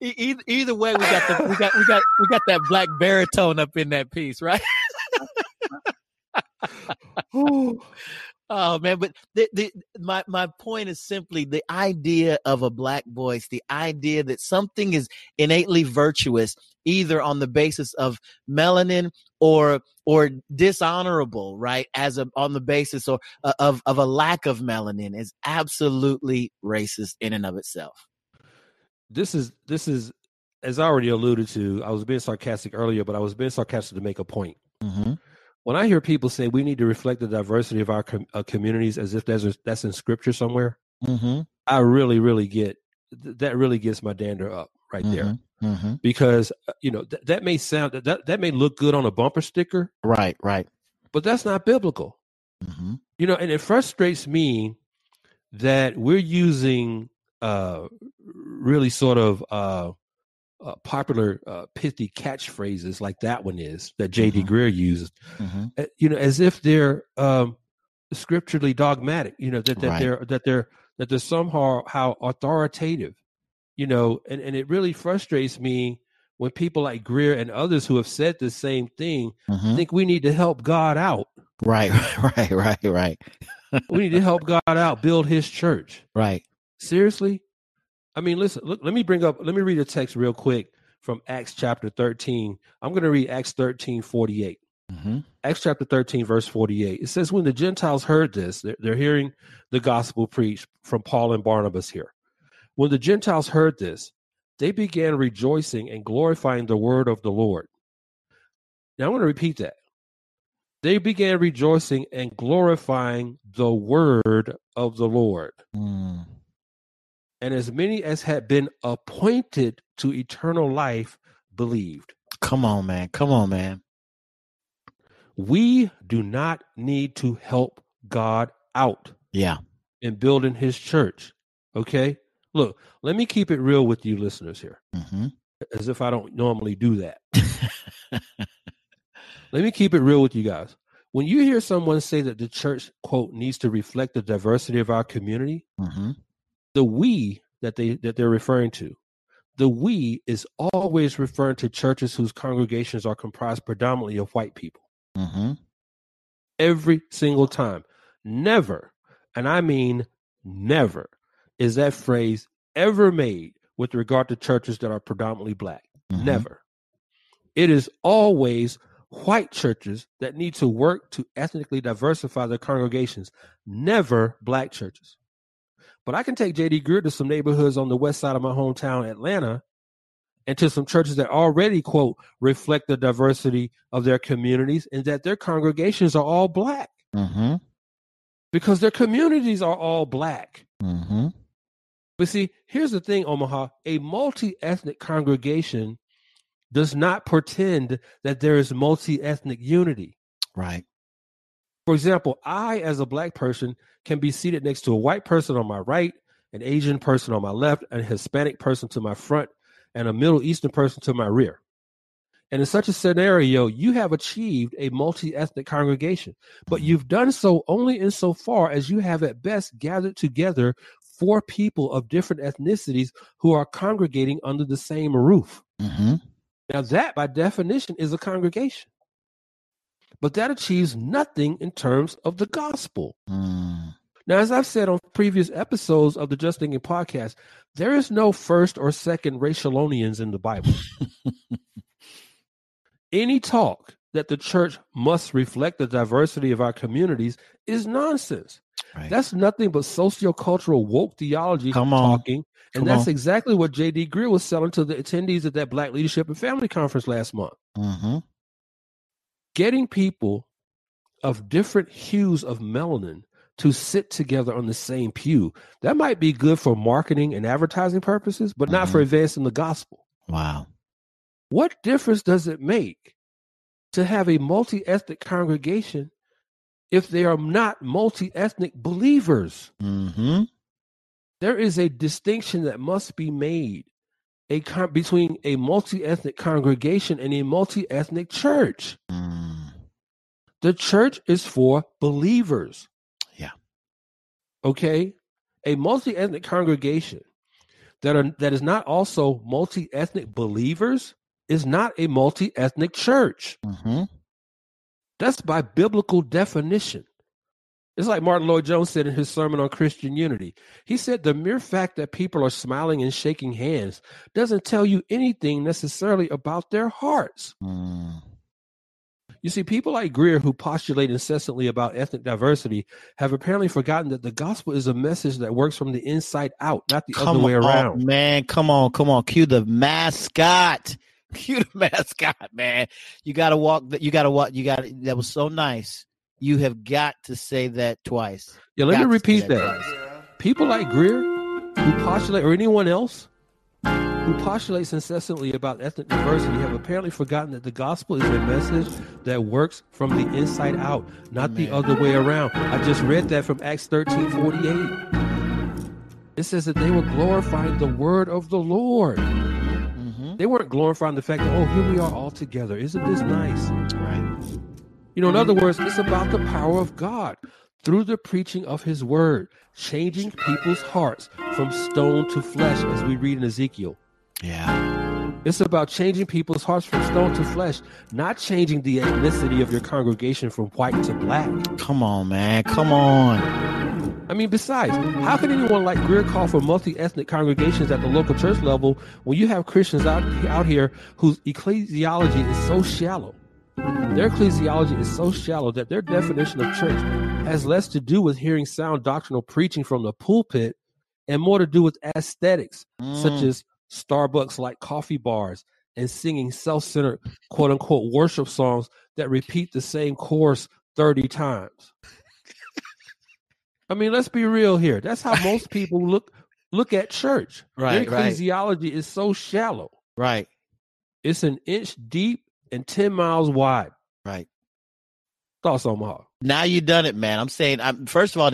[SPEAKER 2] either, either way, we got the we got we got we got that black baritone up in that piece, right? Oh man, but the, the, my my point is simply the idea of a black voice, the idea that something is innately virtuous, either on the basis of melanin or or dishonorable, right? As a, on the basis or uh, of of a lack of melanin is absolutely racist in and of itself.
[SPEAKER 1] This is this is as I already alluded to. I was being sarcastic earlier, but I was being sarcastic to make a point. Mm-hmm when I hear people say we need to reflect the diversity of our com- uh, communities as if that's, that's in scripture somewhere, mm-hmm. I really, really get that really gets my dander up right mm-hmm. there. Mm-hmm. mm-hmm. Because uh, you know th- that may sound that that may look good on a bumper sticker,
[SPEAKER 2] right, right,
[SPEAKER 1] but that's not biblical. Mm-hmm. You know, and it frustrates me that we're using uh, really sort of uh, uh, popular uh, pithy catchphrases like that one is that J.D. Mm-hmm. Greear used, mm-hmm. Eh, you know, as if they're um, scripturally dogmatic, you know, that, that right. they're that they're that they're somehow how authoritative, you know, and, and it really frustrates me when people like Greear and others who have said the same thing mm-hmm. think we need to help God out.
[SPEAKER 2] Right, right, right, right.
[SPEAKER 1] we need to help God out, build his church.
[SPEAKER 2] Right.
[SPEAKER 1] Seriously? I mean, listen, look, let me bring up, let me read a text real quick from Acts chapter 13. I'm going to read Acts 13, 48. Mm-hmm. Acts chapter 13, verse 48. It says, When the Gentiles heard this, they're, they're hearing the gospel preached from Paul and Barnabas here. When the Gentiles heard this, they began rejoicing and glorifying the word of the Lord. Now I'm going to repeat that. They began rejoicing and glorifying the word of the Lord. Mm and as many as had been appointed to eternal life believed.
[SPEAKER 2] Come on, man. Come on, man.
[SPEAKER 1] We do not need to help God out.
[SPEAKER 2] Yeah.
[SPEAKER 1] In building his church. Okay. Look, let me keep it real with you listeners here, mm-hmm. as if I don't normally do that. let me keep it real with you guys. When you hear someone say that the church, quote, needs to reflect the diversity of our community, mm-hmm the we that they that they're referring to the we is always referring to churches whose congregations are comprised predominantly of white people mm-hmm. every single time never and i mean never is that phrase ever made with regard to churches that are predominantly black mm-hmm. never it is always white churches that need to work to ethnically diversify their congregations never black churches but I can take JD Greear to some neighborhoods on the west side of my hometown, Atlanta, and to some churches that already, quote, reflect the diversity of their communities and that their congregations are all black. Mm-hmm. Because their communities are all black. Mm-hmm. But see, here's the thing, Omaha a multi ethnic congregation does not pretend that there is multi ethnic unity.
[SPEAKER 2] Right.
[SPEAKER 1] For example, I, as a black person, can be seated next to a white person on my right, an Asian person on my left, a Hispanic person to my front, and a Middle Eastern person to my rear. And in such a scenario, you have achieved a multi ethnic congregation, but you've done so only insofar as you have at best gathered together four people of different ethnicities who are congregating under the same roof. Mm-hmm. Now, that by definition is a congregation but that achieves nothing in terms of the gospel. Mm. Now, as I've said on previous episodes of the Just Thinking podcast, there is no first or second racialonians in the Bible. Any talk that the church must reflect the diversity of our communities is nonsense. Right. That's nothing but sociocultural woke theology Come talking. And that's on. exactly what J.D. Greear was selling to the attendees at that Black Leadership and Family Conference last month. Mm-hmm getting people of different hues of melanin to sit together on the same pew. That might be good for marketing and advertising purposes, but not mm-hmm. for advancing the gospel.
[SPEAKER 2] Wow.
[SPEAKER 1] What difference does it make to have a multi ethnic congregation if they are not multi ethnic believers? Mm-hmm. There is a distinction that must be made a con- between a multi-ethnic congregation and a multi-ethnic church. Mm. The church is for believers.
[SPEAKER 2] Yeah.
[SPEAKER 1] Okay? A multi-ethnic congregation that are that is not also multi-ethnic believers is not a multi-ethnic church. Mm-hmm. That's by biblical definition. It's like Martin Lloyd Jones said in his sermon on Christian unity. He said the mere fact that people are smiling and shaking hands doesn't tell you anything necessarily about their hearts. Mm. You see, people like Greear, who postulate incessantly about ethnic diversity, have apparently forgotten that the gospel is a message that works from the inside out, not the come other way around.
[SPEAKER 2] On, man, come on, come on. Cue the mascot. Cue the mascot, man. You gotta walk. You gotta walk. You got. That was so nice you have got to say that twice.
[SPEAKER 1] Yeah, let
[SPEAKER 2] got
[SPEAKER 1] me repeat that. that. People like Greear who postulate, or anyone else who postulates incessantly about ethnic diversity, have apparently forgotten that the gospel is a message that works from the inside out, not the other way around. I just read that from Acts 13 48. It says that they were glorifying the word of the Lord. Mm-hmm. They weren't glorifying the fact that, oh, here we are all together. Isn't this nice?
[SPEAKER 2] Right.
[SPEAKER 1] You know, in other mm-hmm. words, it's about the power of God through the preaching of his word, changing people's hearts from stone to flesh, as we read in Ezekiel.
[SPEAKER 2] Yeah.
[SPEAKER 1] It's about changing people's hearts from stone to flesh, not changing the ethnicity of your congregation from white to black.
[SPEAKER 2] Come on, man. Come on.
[SPEAKER 1] I mean, besides, how can anyone like Greear call for multi-ethnic congregations at the local church level when you have Christians out out here whose ecclesiology is so shallow? Their ecclesiology is so shallow that their definition of church has less to do with hearing sound doctrinal preaching from the pulpit and more to do with aesthetics, mm. such as Starbucks like coffee bars and singing self centered, quote unquote, worship songs that repeat the same chorus 30 times. I mean, let's be real here. That's how most people look look at church.
[SPEAKER 2] Right.
[SPEAKER 1] Their ecclesiology
[SPEAKER 2] right.
[SPEAKER 1] is so shallow.
[SPEAKER 2] Right.
[SPEAKER 1] It's an inch deep and 10 miles wide.
[SPEAKER 2] Right.
[SPEAKER 1] Thoughts on
[SPEAKER 2] Now you done it, man. I'm saying, I'm, first of all,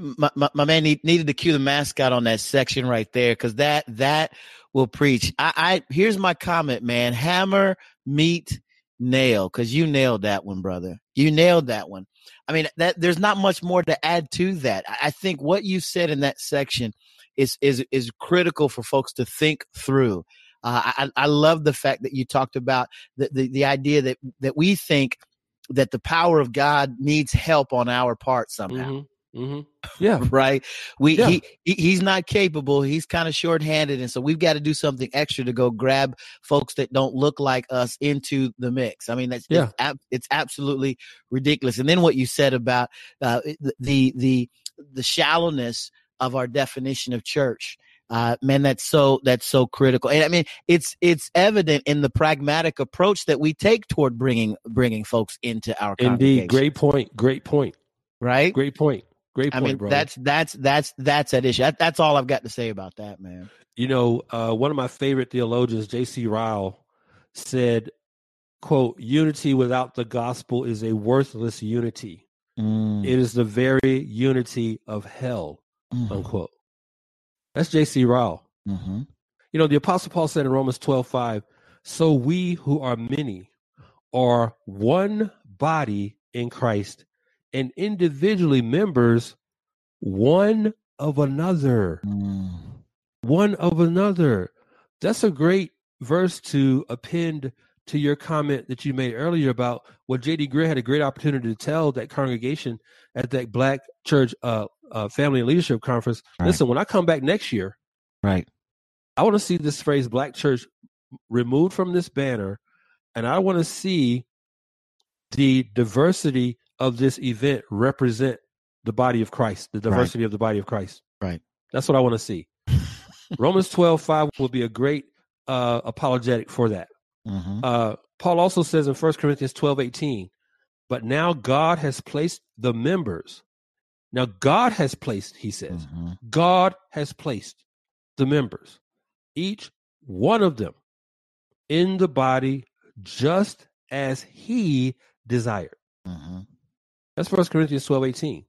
[SPEAKER 2] my, my, my, man need, needed to cue the mascot on that section right there because that that will preach. I, I here's my comment, man. Hammer meat, nail because you nailed that one, brother. You nailed that one. I mean, that there's not much more to add to that. I, I think what you said in that section is is is critical for folks to think through. Uh, I, I love the fact that you talked about the, the, the idea that, that we think that the power of God needs help on our part somehow.
[SPEAKER 1] Mm-hmm. Mm-hmm. Yeah.
[SPEAKER 2] right. We yeah. He, he's not capable. He's kind of shorthanded, and so we've got to do something extra to go grab folks that don't look like us into the mix. I mean, that's yeah. it's, it's absolutely ridiculous. And then what you said about uh, the the the shallowness of our definition of church uh, man, that's so that's so critical. And I mean, it's it's evident in the pragmatic approach that we take toward bringing bringing folks into our
[SPEAKER 1] indeed. Great point. Great point.
[SPEAKER 2] Right.
[SPEAKER 1] Great point. Great point,
[SPEAKER 2] I mean,
[SPEAKER 1] bro.
[SPEAKER 2] That's that's that's that's that issue. That, that's all I've got to say about that, man.
[SPEAKER 1] You know, uh, one of my favorite theologians, J.C. Ryle, said, "quote Unity without the gospel is a worthless unity. Mm. It is the very unity of hell." Mm. Unquote. That's J.C. Ryle. Mm-hmm. You know, the Apostle Paul said in Romans 12 5, so we who are many are one body in Christ and individually members one of another. Mm. One of another. That's a great verse to append to your comment that you made earlier about what J.D. Greear had a great opportunity to tell that congregation at that black church uh, uh, Family Leadership Conference. Right. Listen, when I come back next year,
[SPEAKER 2] right,
[SPEAKER 1] I want to see this phrase "Black Church" removed from this banner, and I want to see the diversity of this event represent the body of Christ, the diversity right. of the body of Christ.
[SPEAKER 2] Right.
[SPEAKER 1] That's what I want to see. Romans 12, 5 will be a great uh, apologetic for that. Mm-hmm. Uh, Paul also says in 1 Corinthians 12, 18, but now God has placed the members now, God has placed, he says, mm-hmm. God has placed the members, each one of them, in the body just as he desired. Mm-hmm. That's First Corinthians 12 18.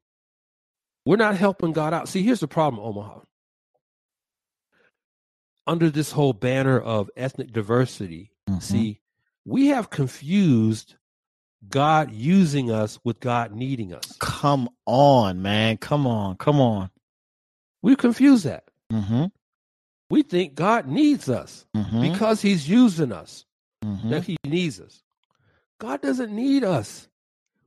[SPEAKER 1] We're not helping God out. See, here's the problem, Omaha. Under this whole banner of ethnic diversity, mm-hmm. see, we have confused God using us with God needing us.
[SPEAKER 2] Come on, man. Come on. Come on.
[SPEAKER 1] We confuse that. Mm-hmm. We think God needs us mm-hmm. because He's using us, mm-hmm. that He needs us. God doesn't need us.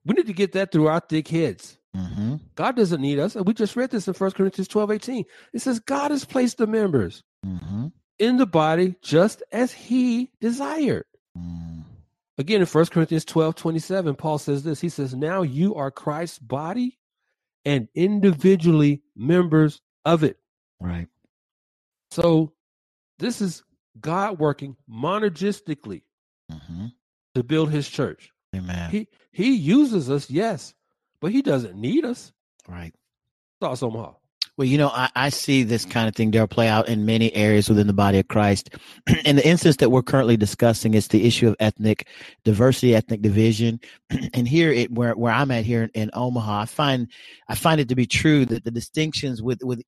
[SPEAKER 1] We need to get that through our thick heads. Mm-hmm. God doesn't need us. And we just read this in 1 Corinthians 12 18. It says, God has placed the members mm-hmm. in the body just as He desired. Mm. Again, in 1 Corinthians 12 27, Paul says this. He says, Now you are Christ's body and individually members of it.
[SPEAKER 2] Right.
[SPEAKER 1] So this is God working monergistically mm-hmm. to build his church.
[SPEAKER 2] Amen.
[SPEAKER 1] He he uses us, yes, but he doesn't need us.
[SPEAKER 2] Right.
[SPEAKER 1] Thoughts on
[SPEAKER 2] well, you know, I, I see this kind of thing, Daryl, play out in many areas within the body of Christ. And the instance that we're currently discussing, is the issue of ethnic diversity, ethnic division. and here, it where where I'm at here in, in, Omaha, I find I find it to be true that the distinctions with with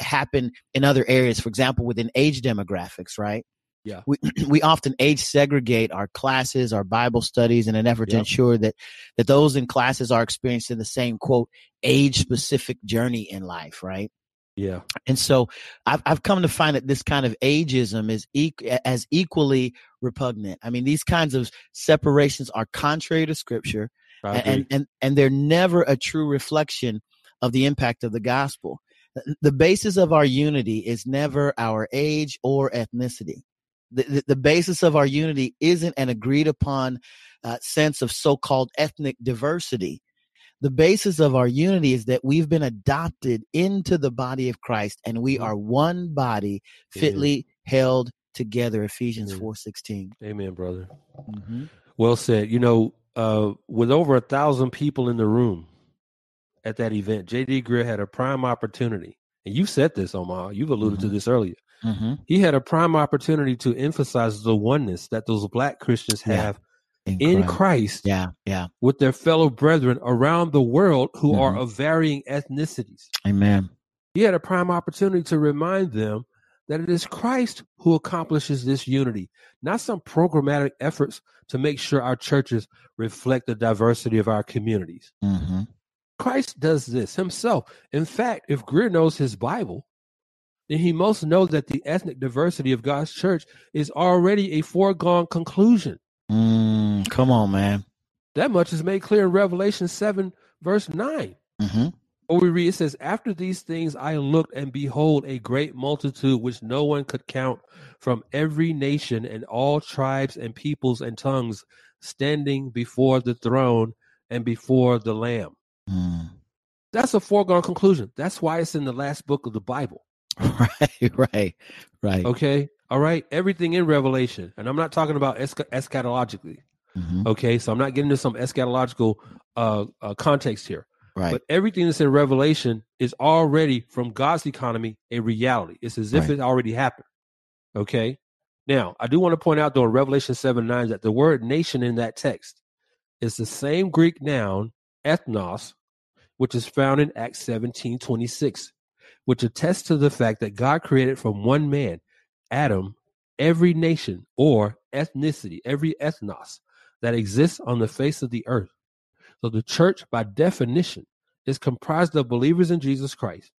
[SPEAKER 2] happen in other areas. For example, within age demographics, right?
[SPEAKER 1] Yeah.
[SPEAKER 2] We, we often age segregate our classes, our Bible studies in an effort to ensure that, that those in classes are experiencing the same quote, age specific journey in life. Right.
[SPEAKER 1] Yeah.
[SPEAKER 2] And so I've, I've come to find that this kind of ageism is e- as equally repugnant. I mean, these kinds of separations are contrary to scripture and, and, and they're never a true reflection of the impact of the gospel. The basis of our unity is never our age or ethnicity. The, the, basis of our unity isn't an agreed upon uh, sense of so called ethnic diversity. The basis of our unity is that we've been adopted into the body of Christ and we mm-hmm. are one body fitly Amen. held together. Ephesians 4 4.16.
[SPEAKER 1] Amen, brother. Mm-hmm. Well said. You know, uh, with over a thousand people in the room at that event, J.D. Greear had a prime opportunity. And you said this, Omar. You've alluded mm-hmm. to this earlier Mm-hmm. He had a prime opportunity to emphasize the oneness that those black Christians have yeah. in, in Christ. Christ. Yeah, yeah. With their fellow brethren around the world who mm-hmm. are of varying ethnicities.
[SPEAKER 2] Amen.
[SPEAKER 1] He had a prime opportunity to remind them that it is Christ who accomplishes this unity, not some programmatic efforts to make sure our churches reflect the diversity of our communities. Mm-hmm. Christ does this himself. In fact, if Greear knows his Bible, then he must know that the ethnic diversity of God's church is already a foregone conclusion.
[SPEAKER 2] Mm, come on, man.
[SPEAKER 1] That much is made clear in Revelation 7, verse 9. Mm-hmm. What we read, it says, After these things I looked, and behold, a great multitude which no one could count from every nation and all tribes and peoples and tongues standing before the throne and before the Lamb. Mm. That's a foregone conclusion. That's why it's in the last book of the Bible.
[SPEAKER 2] Right, right, right.
[SPEAKER 1] Okay. All right. Everything in Revelation. And I'm not talking about eschatologically. Mm-hmm. Okay. So I'm not getting into some eschatological uh, uh, context here. Right. But everything that's in Revelation is already, from God's economy, a reality. It's as if right. it already happened. Okay. Now, I do want to point out, though, in Revelation 7 9, that the word nation in that text is the same Greek noun, ethnos, which is found in Acts 17 26, which attests to the fact that God created from one man, Adam, every nation or ethnicity, every ethnos that exists on the face of the earth. So the church, by definition, is comprised of believers in Jesus Christ.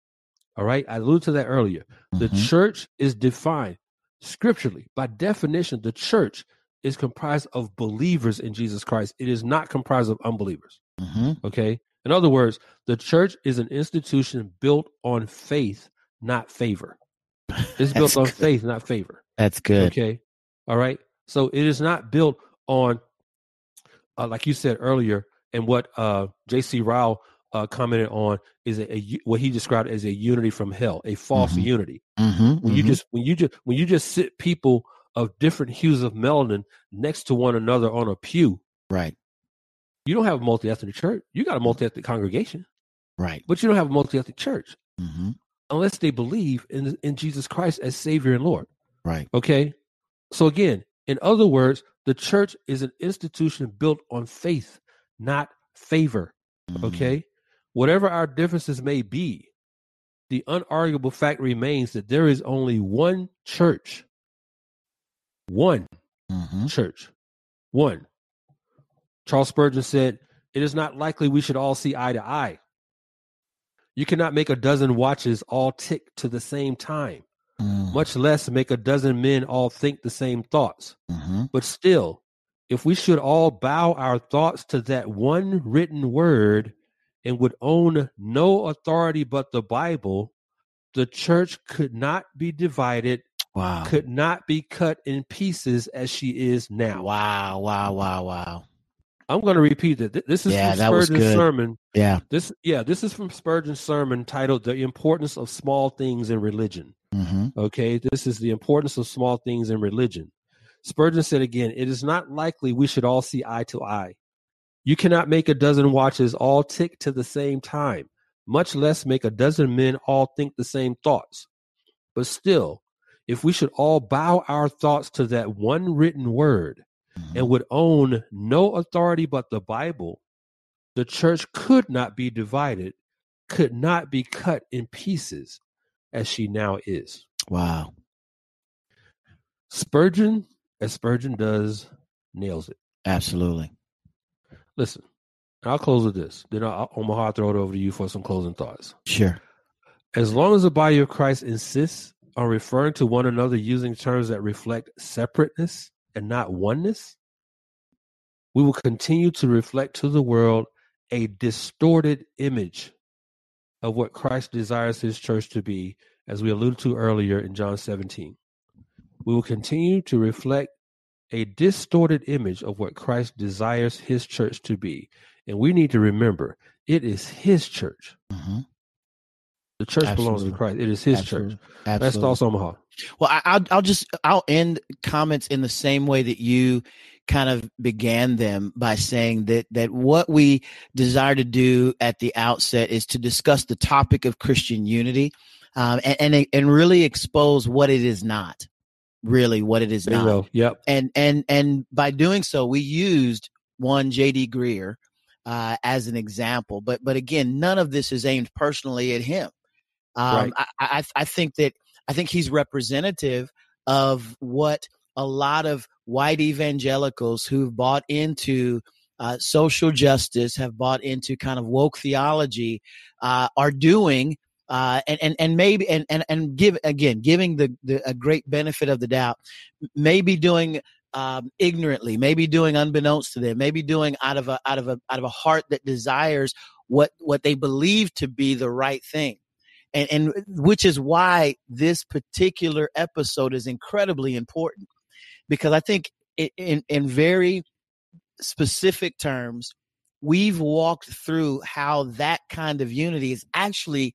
[SPEAKER 1] All right, I alluded to that earlier. The mm-hmm. church is defined scripturally. By definition, the church is comprised of believers in Jesus Christ. It is not comprised of unbelievers. Mm-hmm. Okay, in other words, the church is an institution built on faith, not favor. It's built good. on faith, not favor.
[SPEAKER 2] That's good.
[SPEAKER 1] Okay. All right. So it is not built on, uh, like you said earlier, and what uh, J.C. Ryle uh, commented on is a, a, what he described as a unity from hell, a false mm-hmm. unity. Mm-hmm. When you mm-hmm. just when you just when you just sit people of different hues of melanin next to one another on a pew,
[SPEAKER 2] right?
[SPEAKER 1] You don't have a multi ethnic church. You got a multi ethnic congregation.
[SPEAKER 2] Right.
[SPEAKER 1] But you don't have a multi ethnic church mm-hmm. unless they believe in, in Jesus Christ as Savior and Lord.
[SPEAKER 2] Right.
[SPEAKER 1] Okay. So, again, in other words, the church is an institution built on faith, not favor. Mm-hmm. Okay. Whatever our differences may be, the unarguable fact remains that there is only one church. One mm-hmm. church. One. Charles Spurgeon said, It is not likely we should all see eye to eye. You cannot make a dozen watches all tick to the same time, mm. much less make a dozen men all think the same thoughts. Mm-hmm. But still, if we should all bow our thoughts to that one written word and would own no authority but the Bible, the church could not be divided wow. could not be cut in pieces as she is now.
[SPEAKER 2] Wow, wow, wow, wow.
[SPEAKER 1] I'm going to repeat that. This is yeah, from Spurgeon's sermon.
[SPEAKER 2] Yeah.
[SPEAKER 1] This yeah, this is from Spurgeon's sermon titled "The Importance of Small Things in Religion." Mm-hmm. Okay, this is the importance of small things in religion. Spurgeon said again, "It is not likely we should all see eye to eye. You cannot make a dozen watches all tick to the same time, much less make a dozen men all think the same thoughts. But still, if we should all bow our thoughts to that one written word." and would own no authority but the Bible, the church could not be divided, could not be cut in pieces as she now is.
[SPEAKER 2] Wow.
[SPEAKER 1] Spurgeon, as Spurgeon does, nails it.
[SPEAKER 2] Absolutely.
[SPEAKER 1] Listen, I'll close with this. Then I'll, Omaha, I'll throw it over to you for some closing thoughts.
[SPEAKER 2] Sure.
[SPEAKER 1] As long as the body of Christ insists on referring to one another using terms that reflect separateness, and not oneness, we will continue to reflect to the world a distorted image of what Christ desires his church to be, as we alluded to earlier in John 17. We will continue to reflect a distorted image of what Christ desires his church to be. And we need to remember it is his church. Mm-hmm. The church Absolutely. belongs to Christ. It is his Absolutely. church. Absolutely. That's Thoughts Omaha.
[SPEAKER 2] Well, I, I'll I'll just I'll end comments in the same way that you kind of began them by saying that that what we desire to do at the outset is to discuss the topic of Christian unity, um, and, and and really expose what it is not, really what it is not.
[SPEAKER 1] Yep.
[SPEAKER 2] And and and by doing so, we used one J.D. Greear uh, as an example, but but again, none of this is aimed personally at him. Um, right. I, I I think that I think he's representative of what a lot of white evangelicals who've bought into uh, social justice, have bought into kind of woke theology, uh, are doing. Uh, and, and and maybe and, and and give again giving the, the a great benefit of the doubt maybe doing um, ignorantly maybe doing unbeknownst to them maybe doing out of a out of a out of a heart that desires what what they believe to be the right thing and, and which is why this particular episode is incredibly important because I think in, in very specific terms, we've walked through how that kind of unity is actually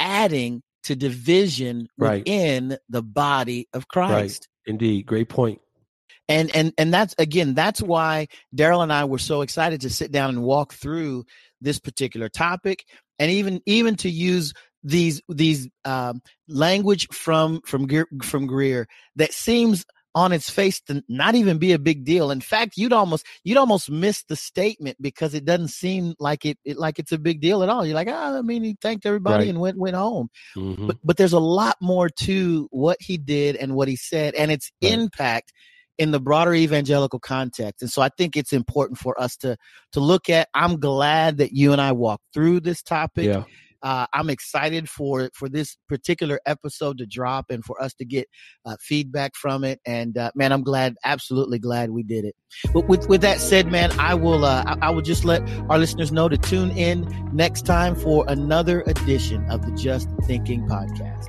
[SPEAKER 2] adding to division right. within the body of Christ.
[SPEAKER 1] Right. Indeed, great point.
[SPEAKER 2] And and and that's again, that's why Darrell and I were so excited to sit down and walk through this particular topic, and even even to use these these um, language from from from Greear that seems on its face to not even be a big deal. In fact, you'd almost you'd almost miss the statement because it doesn't seem like it, it like it's a big deal at all. You're like, oh, I mean, he thanked everybody right. and went went home. Mm-hmm. But but there's a lot more to what he did and what he said and its right. impact in the broader evangelical context. And so I think it's important for us to to look at. I'm glad that you and I walked through this topic. Yeah uh, I'm excited for for this particular episode to drop and for us to get uh, feedback from it. And uh, man, I'm glad, absolutely glad we did it. But with with that said, man, I will uh, I, I will just let our listeners know to tune in next time for another edition of the Just Thinking podcast.